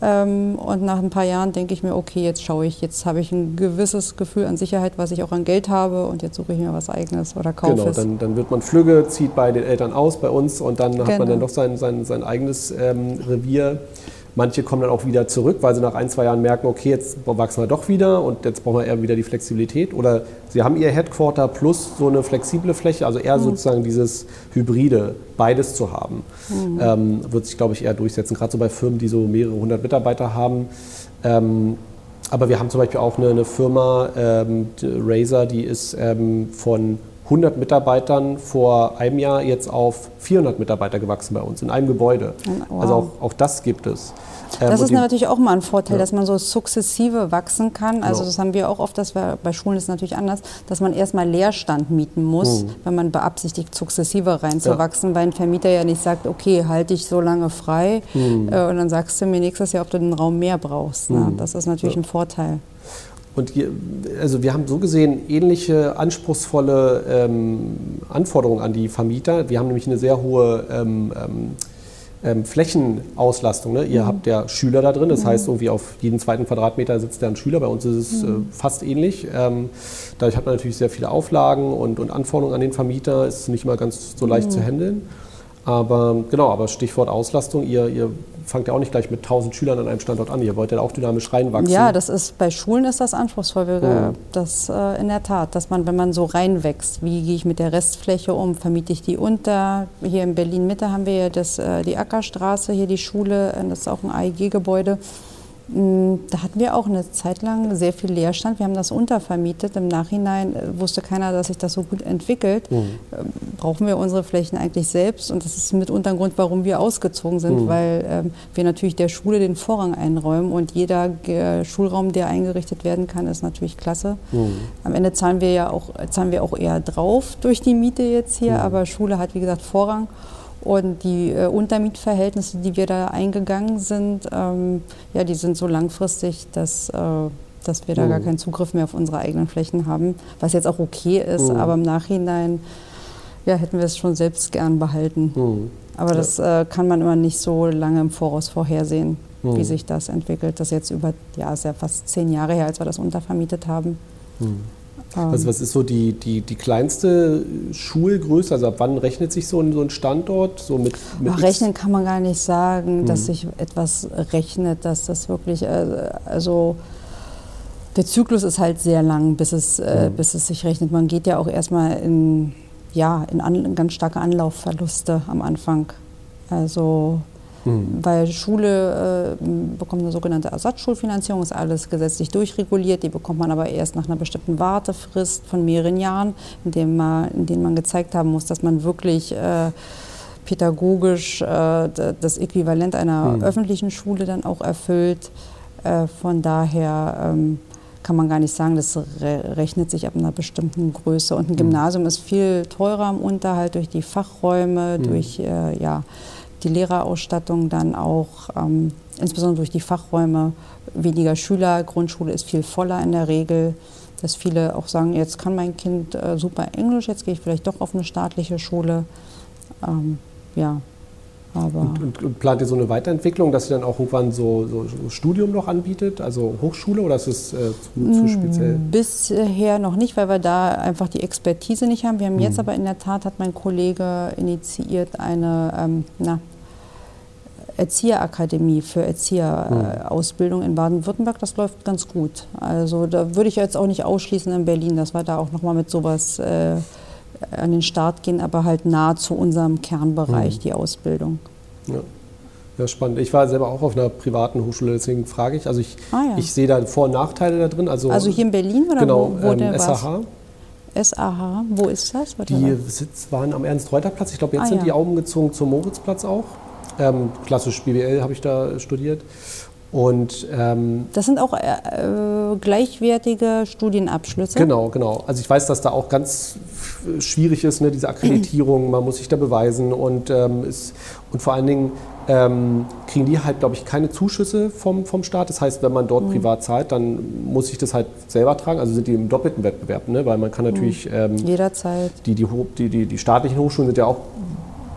Ähm, und nach ein paar Jahren denke ich mir, okay, jetzt schaue ich, jetzt habe ich ein gewisses Gefühl an Sicherheit, was ich auch an Geld habe und jetzt suche ich mir was Eigenes oder kaufe genau, es. Dann, dann wird man flügge, zieht bei den Eltern aus, bei uns und dann genau. hat man genau. dann doch sein, sein, sein eigenes ähm, Revier. Manche kommen dann auch wieder zurück, weil sie nach ein, zwei Jahren merken, okay, jetzt wachsen wir doch wieder und jetzt brauchen wir eher wieder die Flexibilität. Oder sie haben ihr Headquarter plus so eine flexible Fläche, also eher mhm. sozusagen dieses Hybride, beides zu haben. Mhm. Ähm, wird sich, glaube ich, eher durchsetzen, gerade so bei Firmen, die so mehrere hundert Mitarbeiter haben. Ähm, aber wir haben zum Beispiel auch eine, eine Firma, ähm, Razer, die ist ähm, von 100 Mitarbeitern vor einem Jahr jetzt auf 400 Mitarbeiter gewachsen bei uns in einem Gebäude. Wow. Also auch, auch das gibt es. Ähm, das ist natürlich auch mal ein Vorteil, ja. dass man so sukzessive wachsen kann. Also genau. das haben wir auch oft, dass wir, bei Schulen ist es natürlich anders, dass man erstmal Leerstand mieten muss, mhm. wenn man beabsichtigt, sukzessive reinzuwachsen, ja. weil ein Vermieter ja nicht sagt, okay, halte ich so lange frei mhm. äh, und dann sagst du mir nächstes Jahr, ob du den Raum mehr brauchst. Ne? Mhm. Das ist natürlich ja. ein Vorteil. Und hier, also wir haben so gesehen ähnliche anspruchsvolle ähm, Anforderungen an die Vermieter. Wir haben nämlich eine sehr hohe ähm, ähm, ähm, Flächenauslastung. Ne? Ihr mhm. habt ja Schüler da drin, das mhm. heißt, irgendwie auf jeden zweiten Quadratmeter sitzt da ein Schüler. Bei uns ist es mhm. äh, fast ähnlich. Ähm, dadurch hat man natürlich sehr viele Auflagen und, und Anforderungen an den Vermieter. Ist nicht immer ganz so leicht zu mhm. handeln. Aber genau, aber Stichwort Auslastung, ihr, ihr fangt ja auch nicht gleich mit 1000 Schülern an einem Standort an. Ihr wollt ja auch dynamisch reinwachsen. Ja, das ist bei Schulen ist das anspruchsvoll. Mhm. Das äh, in der Tat, dass man, wenn man so reinwächst, wie gehe ich mit der Restfläche um? Vermiete ich die unter? Hier in Berlin Mitte haben wir ja das, äh, die Ackerstraße, hier die Schule, äh, das ist auch ein AEG-Gebäude. Mm, da hatten wir auch eine Zeit lang sehr viel Leerstand. Wir haben das untervermietet. Im Nachhinein äh, wusste keiner, dass sich das so gut entwickelt. Mhm. Ähm, brauchen wir unsere Flächen eigentlich selbst? Und das ist mitunter ein Grund, warum wir ausgezogen sind, mhm. weil ähm, wir natürlich der Schule den Vorrang einräumen. Und jeder äh, Schulraum, der eingerichtet werden kann, ist natürlich klasse. Mhm. Am Ende zahlen wir ja auch, zahlen wir auch eher drauf durch die Miete jetzt hier. Mhm. Aber Schule hat, wie gesagt, Vorrang. Und die äh, Untermietverhältnisse, die wir da eingegangen sind, ähm, ja, die sind so langfristig, dass, äh, dass wir da mhm. gar keinen Zugriff mehr auf unsere eigenen Flächen haben, was jetzt auch okay ist, mhm. aber im Nachhinein ja, hätten wir es schon selbst gern behalten. Mhm. Aber das äh, kann man immer nicht so lange im Voraus vorhersehen, wie mhm. sich das entwickelt. Das ist jetzt über, ja, ist ja fast zehn Jahre her, als wir das untervermietet haben. Mhm. Also was ist so die, die, die kleinste Schulgröße? Also ab wann rechnet sich so ein, so ein Standort? So mit, mit Ach, rechnen kann man gar nicht sagen, hm. dass sich etwas rechnet, dass das wirklich, äh, also der Zyklus ist halt sehr lang, bis es, äh, hm. bis es sich rechnet. Man geht ja auch erstmal in, ja, in, an, in ganz starke Anlaufverluste am Anfang. Also Mhm. Weil Schule äh, bekommt eine sogenannte Ersatzschulfinanzierung, ist alles gesetzlich durchreguliert. Die bekommt man aber erst nach einer bestimmten Wartefrist von mehreren Jahren, in, dem man, in denen man gezeigt haben muss, dass man wirklich äh, pädagogisch äh, das Äquivalent einer mhm. öffentlichen Schule dann auch erfüllt. Äh, von daher ähm, kann man gar nicht sagen, das rechnet sich ab einer bestimmten Größe. Und ein hm. Gymnasium ist viel teurer im Unterhalt durch die Fachräume, mhm. durch äh, ja, die Lehrerausstattung dann auch, ähm, insbesondere durch die Fachräume, weniger Schüler. Grundschule ist viel voller in der Regel, dass viele auch sagen, jetzt kann mein Kind äh, super Englisch, jetzt gehe ich vielleicht doch auf eine staatliche Schule. Ähm, ja, aber und, und, und, plant ihr so eine Weiterentwicklung, dass ihr dann auch irgendwann so, so, so Studium noch anbietet, also Hochschule oder ist es äh, zu, zu, mm, speziell? Bisher noch nicht, weil wir da einfach die Expertise nicht haben. Wir haben hm. jetzt aber in der Tat, hat mein Kollege initiiert, eine ähm, na, Erzieherakademie für Erzieherausbildung mhm. in Baden-Württemberg. Das läuft ganz gut. Also da würde ich jetzt auch nicht ausschließen in Berlin, dass wir da auch nochmal mit sowas äh, an den Start gehen, aber halt nah zu unserem Kernbereich, mhm. die Ausbildung. Ja. Ja, spannend. Ich war selber auch auf einer privaten Hochschule, deswegen frage ich. Also ich, ah, ja. ich sehe da Vor- und Nachteile da drin. Also, also hier in Berlin oder genau, wo, wo ähm, SAH. SAH, wo ist das? die Sitz waren am Ernst-Reuter-Platz. Ich glaube, jetzt ah, sind ja. die Augen gezogen zum Moritzplatz auch. Ähm, klassisch BWL habe ich da studiert. Und, ähm, das sind auch äh, äh, gleichwertige Studienabschlüsse? Genau, genau. Also ich weiß, dass da auch ganz schwierig ist, ne, diese Akkreditierung, man muss sich da beweisen und, ähm, ist, und vor allen Dingen ähm, kriegen die halt, glaube ich, keine Zuschüsse vom, vom Staat. Das heißt, wenn man dort mhm. privat zahlt, dann muss ich das halt selber tragen. Also sind die im doppelten Wettbewerb, ne? weil man kann natürlich... Mhm. Ähm, Jederzeit. Die, die, die, die, die staatlichen Hochschulen sind ja auch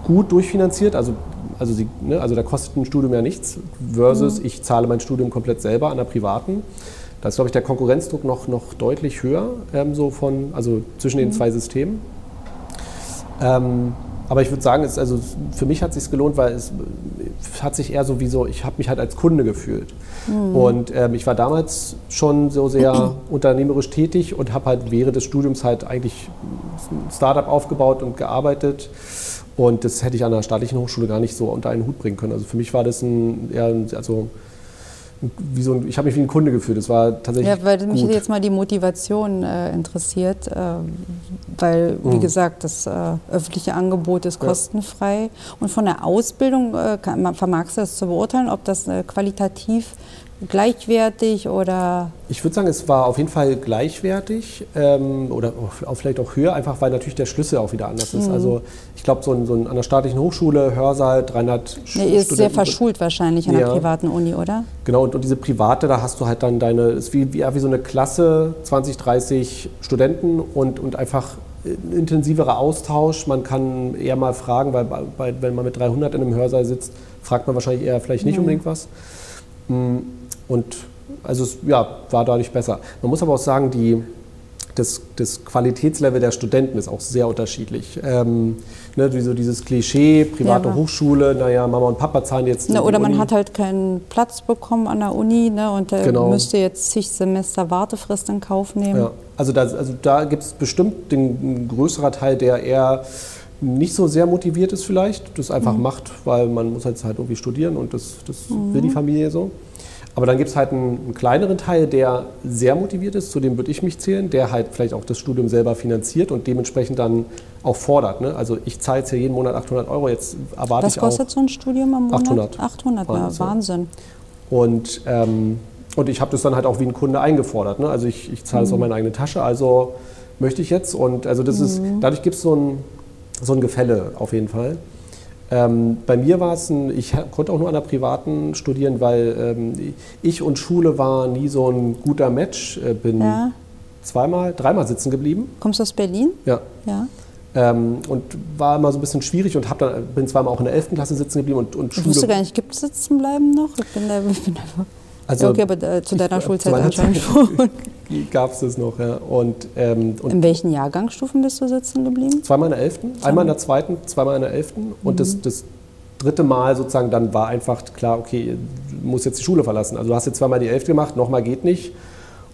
gut durchfinanziert. Also also, sie, ne, also da kostet ein Studium ja nichts, versus mhm. ich zahle mein Studium komplett selber an der privaten. Da ist, glaube ich, der Konkurrenzdruck noch, noch deutlich höher, ähm, so von, also zwischen den mhm. zwei Systemen. Ähm, aber ich würde sagen, es, also für mich hat es sich gelohnt, weil es, es, hat sich eher so wie so, ich habe mich halt als Kunde gefühlt. Mhm. Und ähm, ich war damals schon so sehr unternehmerisch tätig und habe halt während des Studiums halt eigentlich ein Startup aufgebaut und gearbeitet. Und das hätte ich an einer staatlichen Hochschule gar nicht so unter einen Hut bringen können. Also für mich war das ein, eher, also wie so ein, ich habe mich wie ein Kunde gefühlt. Das war tatsächlich. Ja, weil gut. mich jetzt mal die Motivation äh, interessiert, äh, weil, wie mhm. gesagt, das äh, öffentliche Angebot ist kostenfrei. Ja. Und von der Ausbildung, äh, kann, vermagst du das zu beurteilen, ob das äh, qualitativ gleichwertig oder? Ich würde sagen, es war auf jeden Fall gleichwertig ähm, oder auch vielleicht auch höher, einfach weil natürlich der Schlüssel auch wieder anders ist. Mhm. Also ich glaube, so, ein, so ein, an der staatlichen Hochschule, Hörsaal, 300 nee, Ihr ist sehr verschult wahrscheinlich an ja. der privaten Uni, oder? Genau, und, und, diese private, da hast du halt dann deine, ist wie, wie, wie so eine Klasse, 20, 30 Studenten und, und einfach ein intensiverer Austausch. Man kann eher mal fragen, weil bei, wenn man mit 300 in einem Hörsaal sitzt, fragt man wahrscheinlich eher vielleicht nicht mhm. unbedingt was. Mm, und also es ja, war dadurch besser. Man muss aber auch sagen, die, das, das Qualitätslevel der Studenten ist auch sehr unterschiedlich. Ähm, ne, so dieses Klischee, private ja, Hochschule, naja, Mama und Papa zahlen jetzt. Na, oder man Uni. hat halt keinen Platz bekommen an der Uni ne, und äh, genau. müsste jetzt zig Semester Wartefrist in Kauf nehmen. Ja. Also da, also da gibt es bestimmt den, ein größerer Teil, der eher nicht so sehr motiviert ist vielleicht, das einfach mhm. macht, weil man muss jetzt halt irgendwie studieren und das, das mhm. will die Familie so. Aber dann gibt es halt einen, einen, kleineren Teil, der sehr motiviert ist, zu dem würde ich mich zählen, der halt vielleicht auch das Studium selber finanziert und dementsprechend dann auch fordert. Ne? Also ich zahle jetzt hier jeden Monat 800 Euro, jetzt erwarte Was ich auch... Was kostet so ein Studium am Monat? 800. 800, Wahnsinn. Ja, Wahnsinn. Und, ähm, und ich habe das dann halt auch wie ein Kunde eingefordert. Ne? Also ich, ich zahle es mhm. aus meiner eigenen Tasche, also möchte ich jetzt. Und also das mhm. ist, dadurch gibt es so ein, so ein Gefälle auf jeden Fall. Ähm, bei mir war es ein, ich konnte auch nur an der privaten studieren, weil ähm, ich und Schule war nie so ein guter Match. Äh, bin ja. zweimal, dreimal sitzen geblieben. Kommst du aus Berlin? Ja. ja. Ähm, und war immer so ein bisschen schwierig und hab dann, bin zweimal auch in der 11. Klasse sitzen geblieben und, und Schule. Ich wusste gar nicht, gibt es sitzen bleiben noch? Ich bin da, ich bin einfach also, okay, aber äh, zu deiner Schulzeit anscheinend schon. Gab es das noch, ja. Und, ähm, und in welchen Jahrgangsstufen bist du sitzen geblieben? Zweimal in der 11., einmal in der zweiten, zweimal in der 11. Mhm. Und das, das dritte Mal sozusagen, dann war einfach klar, okay, du musst jetzt die Schule verlassen. Also du hast jetzt zweimal die 11. gemacht, nochmal geht nicht.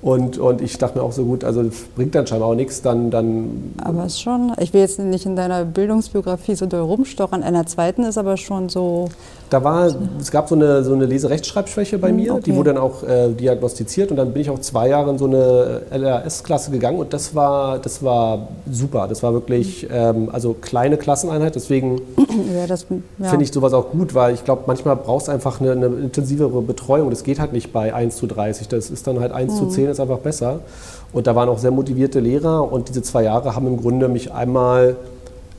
Und, und ich dachte mir auch so gut, also bringt dann scheinbar auch nichts, dann, dann. Aber es ist schon, ich will jetzt nicht in deiner Bildungsbiografie so doll rumstochern. Einer zweiten ist aber schon so. Da war, es gab so eine, so eine Leserechtschreibschwäche bei hm, mir, okay. die wurde dann auch äh, diagnostiziert und dann bin ich auch zwei Jahre in so eine LRS-Klasse gegangen und das war, das war super. Das war wirklich, ähm, also kleine Klasseneinheit, deswegen ja, ja. finde ich sowas auch gut, weil ich glaube, manchmal brauchst du einfach eine, eine, intensivere Betreuung. Das geht halt nicht bei 1 zu 30, das ist dann halt 1 mhm. zu 10 ist einfach besser. Und da waren auch sehr motivierte Lehrer und diese zwei Jahre haben im Grunde mich einmal,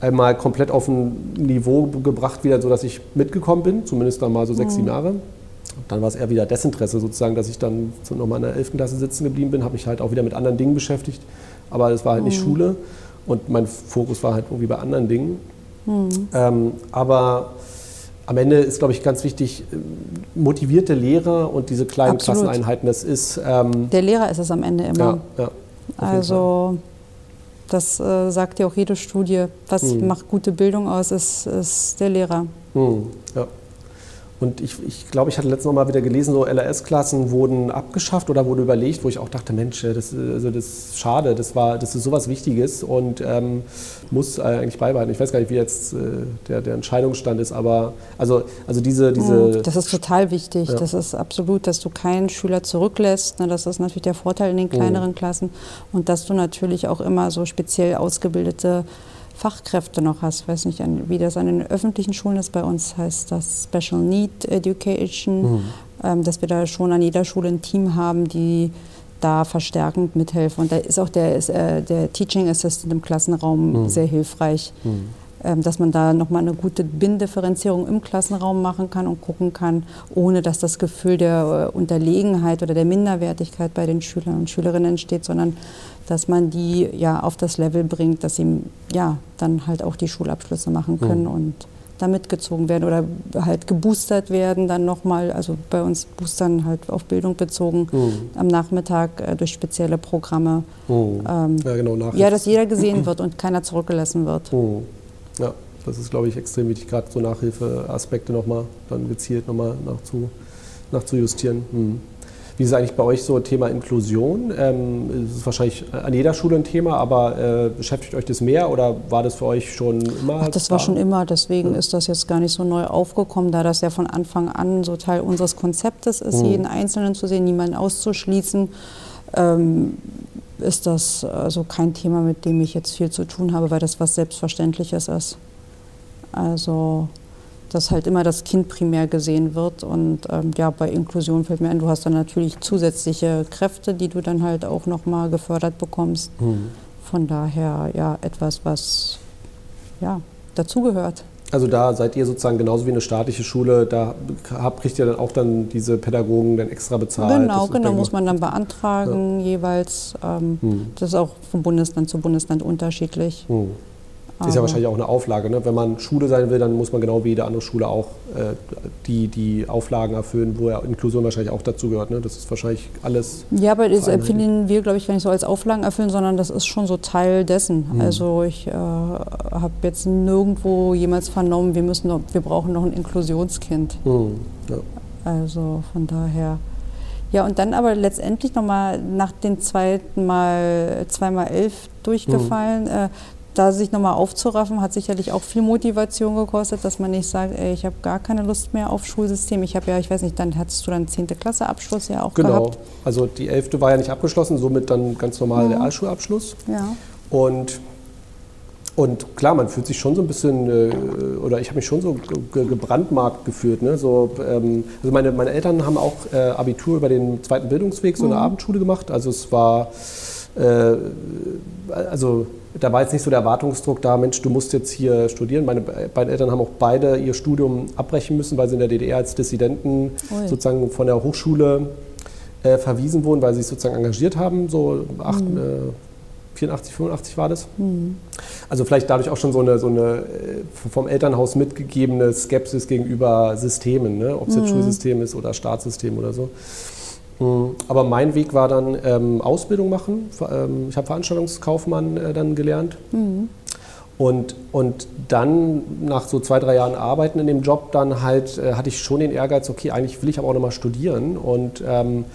einmal komplett auf ein Niveau gebracht, wieder so dass ich mitgekommen bin, zumindest dann mal so sechs, sieben mhm. Jahre. Und dann war es eher wieder Desinteresse sozusagen, dass ich dann so nochmal in der 11. Klasse sitzen geblieben bin, habe mich halt auch wieder mit anderen Dingen beschäftigt, aber es war halt nicht mhm. Schule und mein Fokus war halt irgendwie bei anderen Dingen. Mhm. Ähm, aber am Ende ist, glaube ich, ganz wichtig, äh, motivierte Lehrer und diese kleinen Absolut. Klasseneinheiten, das ist... Ähm, Der Lehrer ist es am Ende immer. Ja, ja, also das äh, sagt ja auch jede Studie, was hm. macht gute Bildung aus, ist, ist der Lehrer. Hm, ja. Und ich, ich glaube, ich hatte letztens noch mal wieder gelesen, so LRS-Klassen wurden abgeschafft oder wurde überlegt, wo ich auch dachte, Mensch, das, also das ist schade, das, war, das ist sowas Wichtiges und ähm, muss eigentlich beibehalten. Ich weiß gar nicht, wie jetzt äh, der, der Entscheidungsstand ist, aber also, also diese, diese... Hm, das ist total wichtig. Ja. Das ist absolut, dass du keinen Schüler zurücklässt. Ne? Das ist natürlich der Vorteil in den kleineren mhm. Klassen und dass du natürlich auch immer so speziell ausgebildete Fachkräfte noch hast. Ich weiß nicht, wie das an den öffentlichen Schulen ist. Bei uns heißt das Special Need Education, mhm. ähm, dass wir da schon an jeder Schule ein Team haben, die da verstärkend mithelfen. Und da ist auch der, äh, der Teaching Assistant im Klassenraum mhm. sehr hilfreich. Mhm. Ähm, dass man da nochmal eine gute Bindifferenzierung im Klassenraum machen kann und gucken kann, ohne dass das Gefühl der äh, Unterlegenheit oder der Minderwertigkeit bei den Schülern und Schülerinnen entsteht, sondern dass man die ja auf das Level bringt, dass sie ja dann halt auch die Schulabschlüsse machen können mhm. und da mitgezogen werden oder halt geboostert werden, dann nochmal, also bei uns boostern halt auf Bildung bezogen, mhm. am Nachmittag äh, durch spezielle Programme. Mhm. Ähm, ja, genau, ja, dass jeder gesehen wird und keiner zurückgelassen wird. Mhm. Ja, das ist, glaube ich, extrem wichtig, gerade so Nachhilfeaspekte nochmal dann gezielt nochmal nachzu, nachzujustieren. Wie ist es eigentlich bei euch so Thema Inklusion? Ähm, ist wahrscheinlich an jeder Schule ein Thema, aber äh, beschäftigt euch das mehr oder war das für euch schon immer? Ach, das da? war schon immer, deswegen ja. ist das jetzt gar nicht so neu aufgekommen, da das ja von Anfang an so Teil unseres Konzeptes ist, mhm. jeden Einzelnen zu sehen, niemanden auszuschließen. Ähm, ist das also kein Thema, mit dem ich jetzt viel zu tun habe, weil das was Selbstverständliches ist. Also dass halt immer das Kind primär gesehen wird. Und ähm, ja, bei Inklusion fällt mir ein, du hast dann natürlich zusätzliche Kräfte, die du dann halt auch nochmal gefördert bekommst. Mhm. Von daher ja etwas, was ja, dazugehört. Also da seid ihr sozusagen genauso wie eine staatliche Schule, da habt, kriegt ihr dann auch dann diese Pädagogen dann extra bezahlt. Genau, genau, muss man dann beantragen ja. jeweils. Ähm, hm. Das ist auch von Bundesland zu Bundesland unterschiedlich. Hm. Ist ja wahrscheinlich auch eine Auflage. Ne? Wenn man Schule sein will, dann muss man genau wie jede andere Schule auch äh, die, die Auflagen erfüllen, wo ja Inklusion wahrscheinlich auch dazu gehört. Ne? Das ist wahrscheinlich alles. Ja, aber das empfehlen wir, glaube ich, gar nicht so als Auflagen erfüllen, sondern das ist schon so Teil dessen. Mhm. Also ich äh, habe jetzt nirgendwo jemals vernommen, wir, müssen noch, wir brauchen noch ein Inklusionskind. Mhm. Ja. Also von daher. Ja, und dann aber letztendlich nochmal nach dem zweiten Mal, zweimal elf durchgefallen, mhm. äh, da sich nochmal aufzuraffen, hat sicherlich auch viel Motivation gekostet, dass man nicht sagt, ey, ich habe gar keine Lust mehr auf Schulsystem. Ich habe ja, ich weiß nicht, dann hattest du dann 10. Klasse Abschluss ja auch genau. gehabt. Genau, also die 11. war ja nicht abgeschlossen, somit dann ganz normal mhm. Realschulabschluss. Ja. Und, und klar, man fühlt sich schon so ein bisschen, äh, oder ich habe mich schon so ge gebrandmarkt gefühlt. Ne? So, ähm, also meine, meine Eltern haben auch äh, Abitur über den zweiten Bildungsweg, so eine mhm. Abendschule gemacht. Also es war, äh, also da war jetzt nicht so der Erwartungsdruck da, Mensch, du musst jetzt hier studieren. Meine beiden Eltern haben auch beide ihr Studium abbrechen müssen, weil sie in der DDR als Dissidenten Ui. sozusagen von der Hochschule äh, verwiesen wurden, weil sie sich sozusagen engagiert haben. So acht, mhm. äh, 84, 85 war das. Mhm. Also vielleicht dadurch auch schon so eine, so eine äh, vom Elternhaus mitgegebene Skepsis gegenüber Systemen, ne? ob es jetzt mhm. Schulsystem ist oder Staatssystem oder so. Hm, aber mein Weg war dann ähm, Ausbildung machen. Ähm, ich habe Veranstaltungskaufmann äh, dann gelernt. Mhm. Und, und dann nach so zwei, drei Jahren Arbeiten in dem Job, dann halt äh, hatte ich schon den Ehrgeiz, okay, eigentlich will ich aber auch nochmal studieren. Und ähm,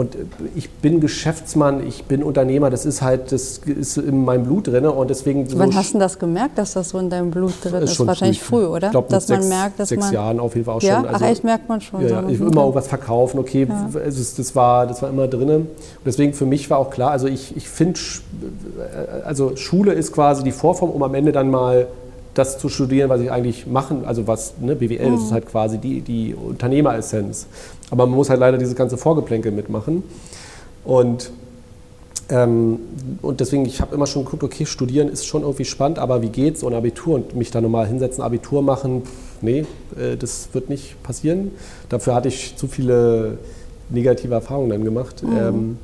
und ich bin Geschäftsmann, ich bin Unternehmer, das ist halt, das ist in meinem Blut drin. Und deswegen Wann so hast du das gemerkt, dass das so in deinem Blut drin ist? Wahrscheinlich früh, früh oder? Ich glaube, dass man sechs, merkt, dass sechs man Jahren auf jeden Fall auch ja? schon. Also, Ach, echt merkt man schon. Ja, ja. ich will immer irgendwas verkaufen, okay, ja. das, das, war, das war immer drin. Und deswegen für mich war auch klar, also ich, ich finde, also Schule ist quasi die Vorform, um am Ende dann mal das zu studieren, was ich eigentlich machen, also was, ne, BWL, mhm. das ist halt quasi die, die Unternehmeressenz. Aber man muss halt leider dieses ganze Vorgeplänkel mitmachen. Und, ähm, und deswegen, ich habe immer schon geguckt, okay, studieren ist schon irgendwie spannend, aber wie geht's ohne Abitur und mich da nochmal hinsetzen, Abitur machen, nee, äh, das wird nicht passieren. Dafür hatte ich zu viele negative Erfahrungen dann gemacht. Mhm. Ähm,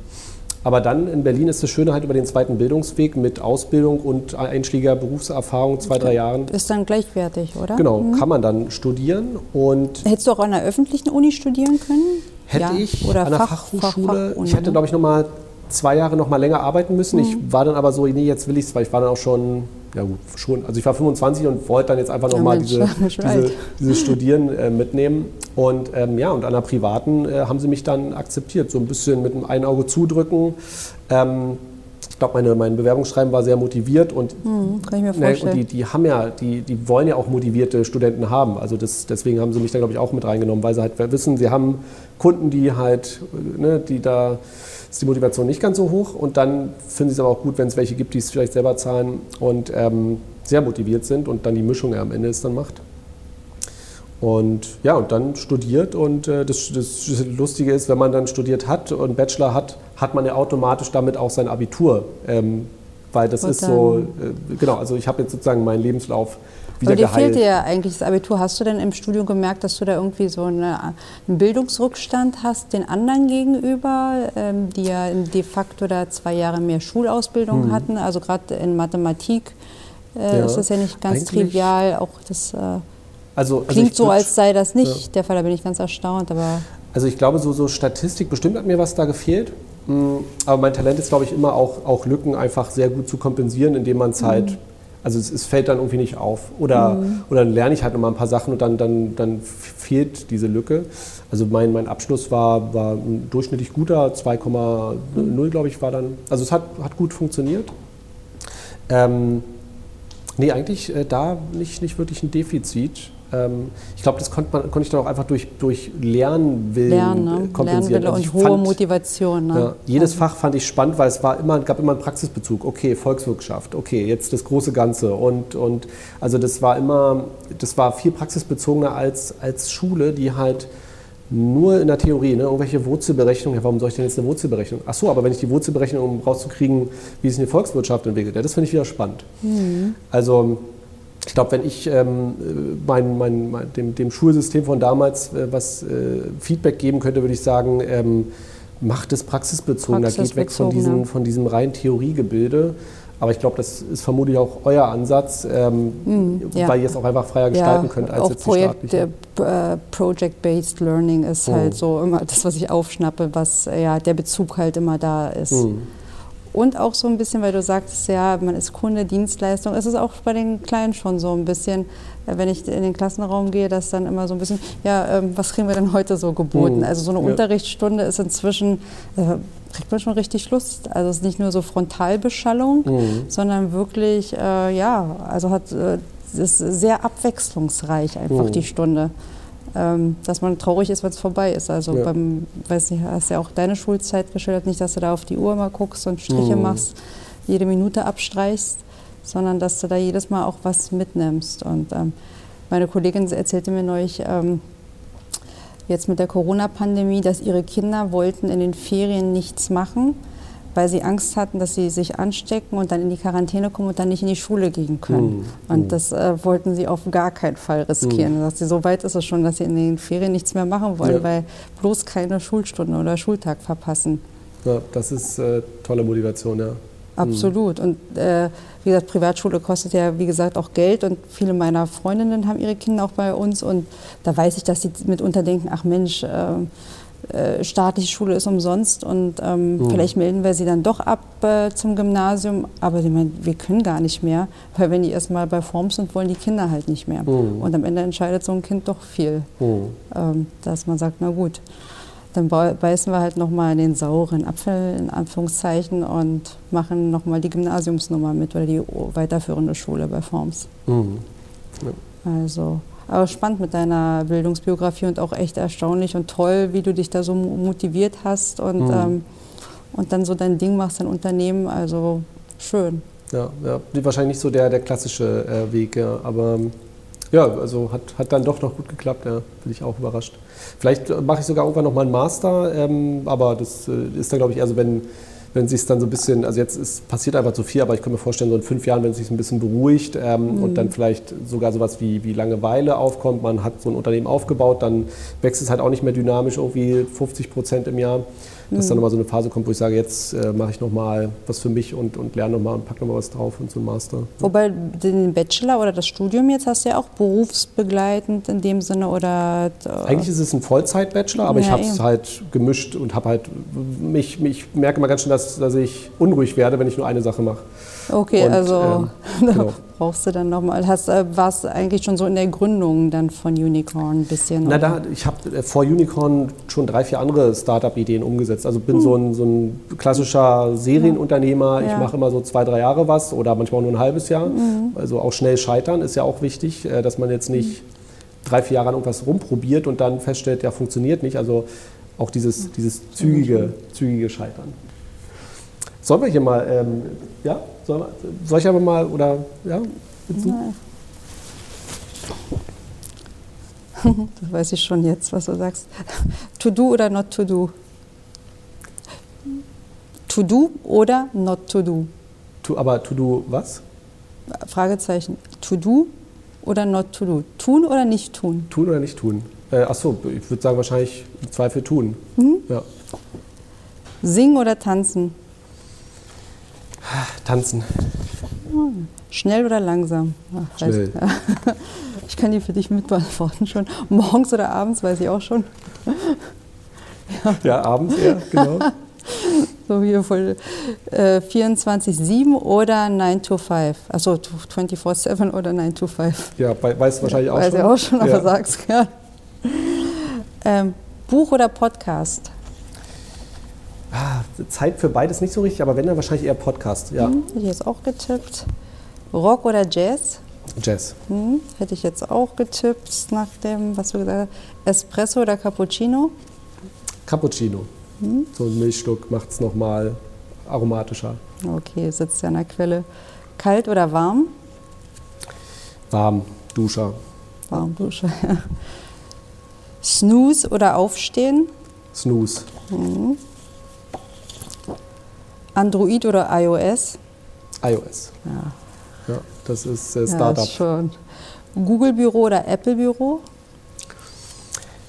aber dann in Berlin ist das Schöne halt über den zweiten Bildungsweg mit Ausbildung und einschlägiger Berufserfahrung, zwei, drei Jahren. Ist dann gleichwertig, oder? Genau, mhm. kann man dann studieren. Und Hättest du auch an einer öffentlichen Uni studieren können? Hätte ja. ich oder an der Fach, Fachhochschule. Fach, ich hätte, glaube ich, noch mal zwei Jahre noch mal länger arbeiten müssen. Mhm. Ich war dann aber so, nee, jetzt will ich es, weil ich war dann auch schon, ja gut, schon, also ich war 25 und wollte dann jetzt einfach noch ja, diese, diese, dieses Studieren äh, mitnehmen. Und ähm, ja, und an der privaten äh, haben sie mich dann akzeptiert, so ein bisschen mit einem Auge zudrücken. Ähm, ich glaube, meine, mein Bewerbungsschreiben war sehr motiviert und, hm. Ne, und die, die haben ja, die, die wollen ja auch motivierte Studenten haben. Also das, deswegen haben sie mich da, glaube ich, auch mit reingenommen, weil sie halt wissen, sie haben Kunden, die halt, ne, die da ist die Motivation nicht ganz so hoch und dann finden sie es aber auch gut, wenn es welche gibt, die es vielleicht selber zahlen und ähm, sehr motiviert sind und dann die Mischung am Ende es dann macht. Und ja, und dann studiert und äh, das, das, Lustige ist, wenn man dann studiert hat und Bachelor hat, hat man ja automatisch damit auch sein Abitur. Ähm, weil das und ist so, äh, genau, also ich habe jetzt sozusagen meinen Lebenslauf wieder Aber dir geheilt. fehlt dir ja eigentlich das Abitur. Hast du denn im Studium gemerkt, dass du da irgendwie so eine, einen Bildungsrückstand hast den anderen gegenüber, ähm, die ja de facto da zwei Jahre mehr Schulausbildung hm. hatten? Also gerade in Mathematik äh, ja, ist das ja nicht ganz trivial. Auch das äh, also, also klingt so, als sei das nicht ja. der Fall. Da bin ich ganz erstaunt. Aber also ich glaube, so, so Statistik, bestimmt hat mir was da gefehlt. Hm, aber mein Talent ist, glaube ich, immer auch, auch Lücken einfach sehr gut zu kompensieren, indem man es halt mhm also es, es, fällt dann irgendwie nicht auf. Oder, mhm. oder dann lerne ich halt nochmal ein paar Sachen und dann, dann, dann fehlt diese Lücke. Also mein, mein Abschluss war, war ein durchschnittlich guter, 2,0 glaube ich war dann. Also es hat, hat gut funktioniert. Ähm, nee, eigentlich äh, da nicht, nicht wirklich ein Defizit. Ähm, ich glaube, das konnte, man, konnte ich dann auch einfach durch, durch Lernwillen Lernen, ne? kompensieren. Lernwille also und hohe fand, Motivation. Ne? Ja, jedes also. Fach fand ich spannend, weil es war immer, gab immer einen Praxisbezug. Okay, Volkswirtschaft, okay, jetzt das große Ganze. Und, und also das war immer, das war viel praxisbezogener als, als Schule, die halt nur in der Theorie, ne, irgendwelche Wurzelberechnungen, ja, warum soll ich denn jetzt eine Wurzelberechnung? Ach so, aber wenn ich die Wurzelberechnung, um rauszukriegen, wie sich eine Volkswirtschaft entwickelt, ja, das finde ich wieder spannend. Mhm. Also ich glaube, wenn ich ähm, mein, mein, mein, dem, dem, Schulsystem von damals äh, was äh, Feedback geben könnte, würde ich sagen, ähm, macht es praxisbezogen. Da geht weg von, diesen, von diesem rein Theoriegebilde. Aber ich glaube, das ist vermutlich auch euer Ansatz, ähm, mm, ja. weil ihr es auch einfach freier gestalten ja, könnt als auch jetzt Projekt, die staatliche. Äh, Project-Based Learning ist oh. halt so immer das, was ich aufschnappe, was ja der Bezug halt immer da ist. Mm. Und auch so ein bisschen, weil du sagst, ja, man ist Kunde, Dienstleistung. Es ist auch bei den Kleinen schon so ein bisschen, äh, wenn ich in den Klassenraum gehe, dass dann immer so ein bisschen, ja, ähm, was kriegen wir denn heute so geboten? Mhm. Also so eine ja. Unterrichtsstunde ist inzwischen, äh, kriegt man schon richtig Lust. Also es ist nicht nur so Frontalbeschallung, mhm. sondern wirklich, äh, ja, also hat, äh, ist sehr abwechslungsreich einfach mhm. die Stunde ähm, dass man traurig ist, wenn es vorbei ist. Also ja. beim, weiß nicht, hast ja auch deine Schulzeit geschildert, nicht, dass du da auf die Uhr mal guckst und Striche mhm. machst, jede Minute abstreichst, sondern dass du da jedes Mal auch was mitnimmst. Und ähm, meine Kollegin erzählte mir neulich, ähm, jetzt mit der Corona-Pandemie, dass ihre Kinder wollten in den Ferien nichts machen weil sie Angst hatten, dass sie sich anstecken und dann in die Quarantäne kommen und dann nicht in die Schule gehen können. Mhm. Und hm. das äh, wollten sie auf gar keinen Fall riskieren. Mhm. Sie, so weit ist es schon, dass sie in den Ferien nichts mehr machen wollen, ja. weil bloß keine Schulstunde oder Schultag verpassen. Ja, das ist äh, tolle Motivation, ja. Absolut. Und äh, wie gesagt, Privatschule kostet ja, wie gesagt, auch Geld. Und viele meiner Freundinnen haben ihre Kinder auch bei uns. Und da weiß ich, dass sie mitunter denken, ach Mensch, äh, äh, staatliche Schule ist umsonst und ähm, mhm. vielleicht melden wir sie dann doch ab äh, zum Gymnasium. Aber die meinen, wir können gar nicht mehr, weil wenn die erstmal bei Form sind, wollen die Kinder halt nicht mehr. Mhm. Und am Ende entscheidet so ein Kind doch viel, mhm. ähm, dass man sagt, na gut, dann beißen wir halt nochmal den sauren Apfel in Anführungszeichen und machen nochmal die Gymnasiumsnummer mit oder die weiterführende Schule bei Forms. Mhm. Ja. Also aber spannend mit deiner Bildungsbiografie und auch echt erstaunlich und toll, wie du dich da so motiviert hast und, mhm. ähm, und dann so dein Ding machst, dein Unternehmen. Also schön. Ja, ja wahrscheinlich nicht so der, der klassische äh, Weg, ja, aber ja, also hat, hat dann doch noch gut geklappt, ja, bin ich auch überrascht. Vielleicht mache ich sogar irgendwann noch mal einen Master, ähm, aber das äh, ist dann, glaube ich, eher so, wenn wenn sich es dann so ein bisschen, also jetzt ist, passiert einfach zu viel, aber ich kann mir vorstellen, so in fünf Jahren, wenn es sich ein bisschen beruhigt ähm, mhm. und dann vielleicht sogar sowas wie, wie Langeweile aufkommt, man hat so ein Unternehmen aufgebaut, dann wächst es halt auch nicht mehr dynamisch, irgendwie 50 Prozent im Jahr dass mhm. dann nochmal so eine Phase kommt, wo ich sage, jetzt äh, mache ich nochmal was für mich und, und lerne nochmal und packe nochmal was drauf und so ein Master. Wobei den Bachelor oder das Studium jetzt hast du ja auch berufsbegleitend in dem Sinne oder? Äh Eigentlich ist es ein Vollzeit-Bachelor, aber ja, ich habe es halt gemischt und habe halt, mich, mich merke mal ganz schön, dass, dass ich unruhig werde, wenn ich nur eine Sache mache. Okay, und, also ähm, genau. brauchst du dann nochmal. Hast, äh, warst eigentlich schon so in der Gründung dann von Unicorn ein bisschen? Na, da, ich habe äh, vor Unicorn schon drei, vier andere Startup-Ideen umgesetzt. Also bin hm. so, ein, so ein klassischer Serienunternehmer. Ja. Ich mache immer so zwei, drei Jahre was oder manchmal auch nur ein halbes Jahr. Mhm. Also auch schnell scheitern ist ja auch wichtig, äh, dass man jetzt nicht drei, vier Jahre an irgendwas rumprobiert und dann feststellt, ja, funktioniert nicht. Also auch dieses, dieses zügige, zügige Scheitern. Sollen wir hier mal, ähm, ja, soll, soll, ich aber mal, oder, ja, willst? Das weiß ich schon jetzt, was du sagst. To do oder not to do? To do oder not to do? To, aber to do was? Fragezeichen. To do oder not to do? Tun oder nicht tun? Tun oder nicht tun? Äh, achso, ich würde sagen wahrscheinlich im Zweifel tun. Mhm. Ja. Singen oder tanzen? Tanzen. Schnell oder langsam? Ach, Schnell. Ich kann die für dich mitbeantworten schon. Morgens oder abends weiß ich auch schon. Ja, ja abends, ja, genau. So hier voll äh, 24-7 oder 9 to 5. Also 24-7 oder 9 to 5. Ja, weißt du wahrscheinlich auch weiß schon. Weiß ich auch schon, aber ja. sag's gern. Ähm, Buch oder Podcast? Ah, Zeit für beides nicht so richtig, aber wenn dann wahrscheinlich eher Podcast. Ja. Hm, hätte ich jetzt auch getippt. Rock oder Jazz? Jazz. Hm, hätte ich jetzt auch getippt nach dem, was du gesagt hast. Espresso oder Cappuccino? Cappuccino. Hm? So ein Milchstück macht es nochmal aromatischer. Okay, sitzt ja an der Quelle. Kalt oder warm? Warm, Duscher. Warm, Duscher, ja. Snooze oder Aufstehen? Snooze. Mhm. Android oder iOS? iOS. Ja. ja. Das ist äh, Ja, Startup. ist schon. Google-Büro oder Apple-Büro?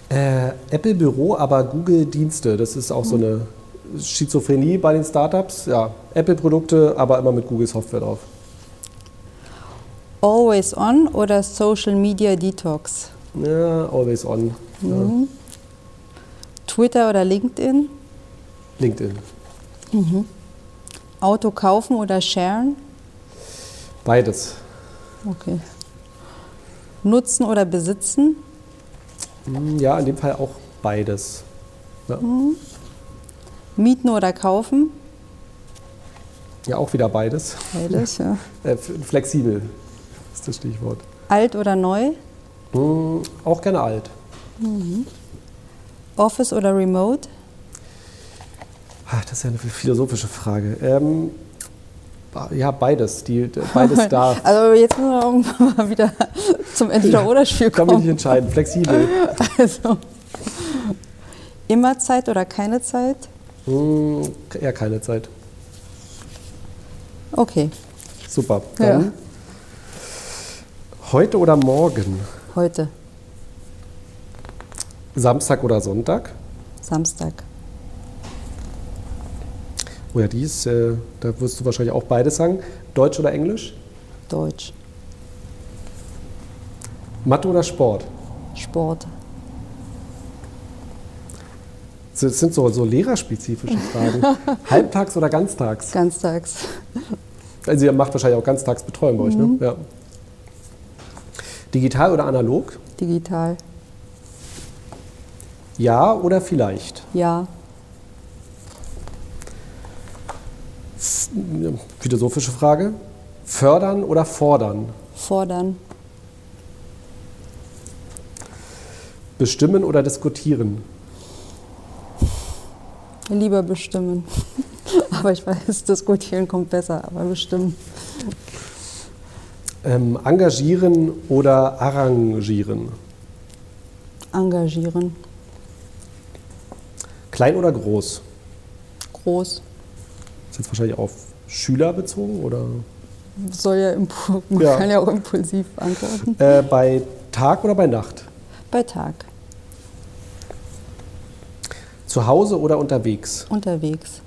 Äh, Apple Büro, aber Google Dienste. Das ist auch so eine Schizophrenie bei den Startups. Ja, Apple Produkte, aber immer mit Google Software drauf. Always on oder Social Media Detox? Ja, always on. Ja. Twitter oder LinkedIn? LinkedIn. Auto kaufen oder sharen? Beides. Okay. Nutzen oder besitzen? Hm, Ja, in dem Fall auch beides. Ja, Mieten oder kaufen? ja auch wieder beides. Beides, ja. Äh, f- flexibel ist das Stichwort. Alt oder neu? Hm, auch gerne alt. Office oder Remote? Ach, das ist ja eine philosophische Frage. Ähm, ja, beides. Die, beides da. Also jetzt müssen wir irgendwann mal wieder zum Entweder-Oder-Spiel Kann mich nicht kommen. entscheiden. Flexibel. Also, immer Zeit oder keine Zeit? Hm, eher keine Zeit. Okay, Super. Ja. Dann heute oder morgen? heute, Samstag oder Sonntag? Samstag. Oh ja, die ist, äh, da wirst du wahrscheinlich auch beides sagen. Deutsch oder Englisch? Deutsch, Mathe oder Sport? Sport, Das sind so, so lehrerspezifische Fragen. Halbtags oder ganztags? ganztags. Also ihr macht wahrscheinlich auch Ganztagsbetreuung bei euch, ne? Ja. Digital oder analog? Digital, Ja oder vielleicht? ja. Eine Philosophische Frage. Fördern oder fordern? Fordern, Bestimmen oder diskutieren? lieber bestimmen. Aber ich weiß, diskutieren kommt besser, aber bestimmen. Ähm, engagieren oder arrangieren? Engagieren, Klein oder groß? groß. Ist jetzt wahrscheinlich auf Schüler bezogen oder Soll ja, man Ja. kann ja auch impulsiv antworten. äh, bei Tag oder bei Nacht? Bei Tag, Zu Hause oder unterwegs? unterwegs,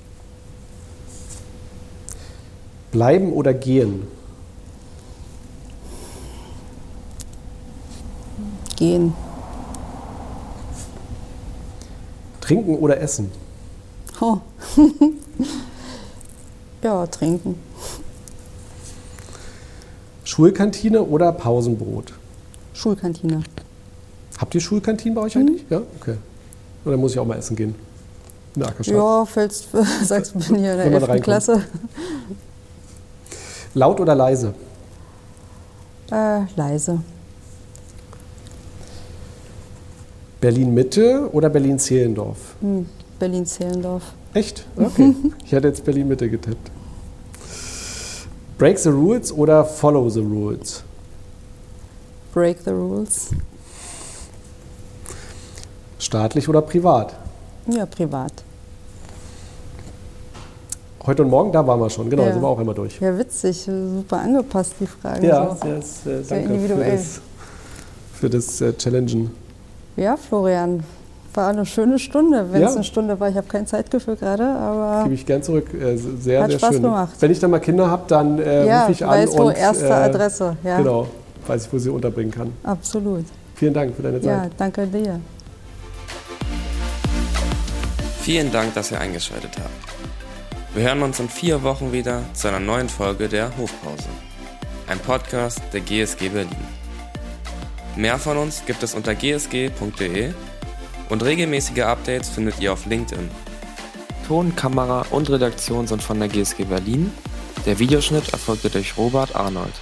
Bleiben oder gehen? gehen, Trinken oder essen? oh. ja, trinken, Schulkantine oder Pausenbrot? Schulkantine. Habt ihr Schulkantinen bei euch Mhm. eigentlich? Ja, okay. Oder muss ich auch mal essen gehen? In der Ackerstadt. Ja, fällst, sagst du, bin hier in der Wenn man 11. reinkommt. Klasse. Laut oder leise? Äh, leise, Berlin Mitte oder Berlin Zehlendorf? hm. Berlin-Zehlendorf. Echt? Okay. ich hätte jetzt Berlin Mitte getippt. Break the rules oder follow the rules? Break the rules. Staatlich oder privat? Ja, privat. Heute und morgen, da waren wir schon. Genau, Ja. da sind wir auch einmal durch. Ja, witzig, super angepasst, die Fragen. Ja, so. sehr, sehr, Sehr danke für individuell. das, für das äh, Challengen. ja, Florian, war eine schöne Stunde. Wenn es Ja. eine Stunde war, ich habe kein Zeitgefühl gerade, aber Gebe ich gern zurück. Äh, sehr, Hat sehr Spaß schön. gemacht. Wenn ich dann mal Kinder habe, dann äh, ja, rufe ich an weiß wo, und erste äh, Adresse. Ja, Genau, weiß ich, wo sie unterbringen kann. absolut. Vielen Dank für deine Ja, Zeit. danke dir. Vielen Dank, dass ihr eingeschaltet habt. Wir hören uns in vier Wochen wieder zu einer neuen Folge der Hofpause. Ein Podcast der GSG Berlin. Mehr von uns gibt es unter gsg.de und regelmäßige Updates findet ihr auf LinkedIn. Ton, Kamera und Redaktion sind von der GSG Berlin. Der Videoschnitt erfolgte durch Robert Arnold.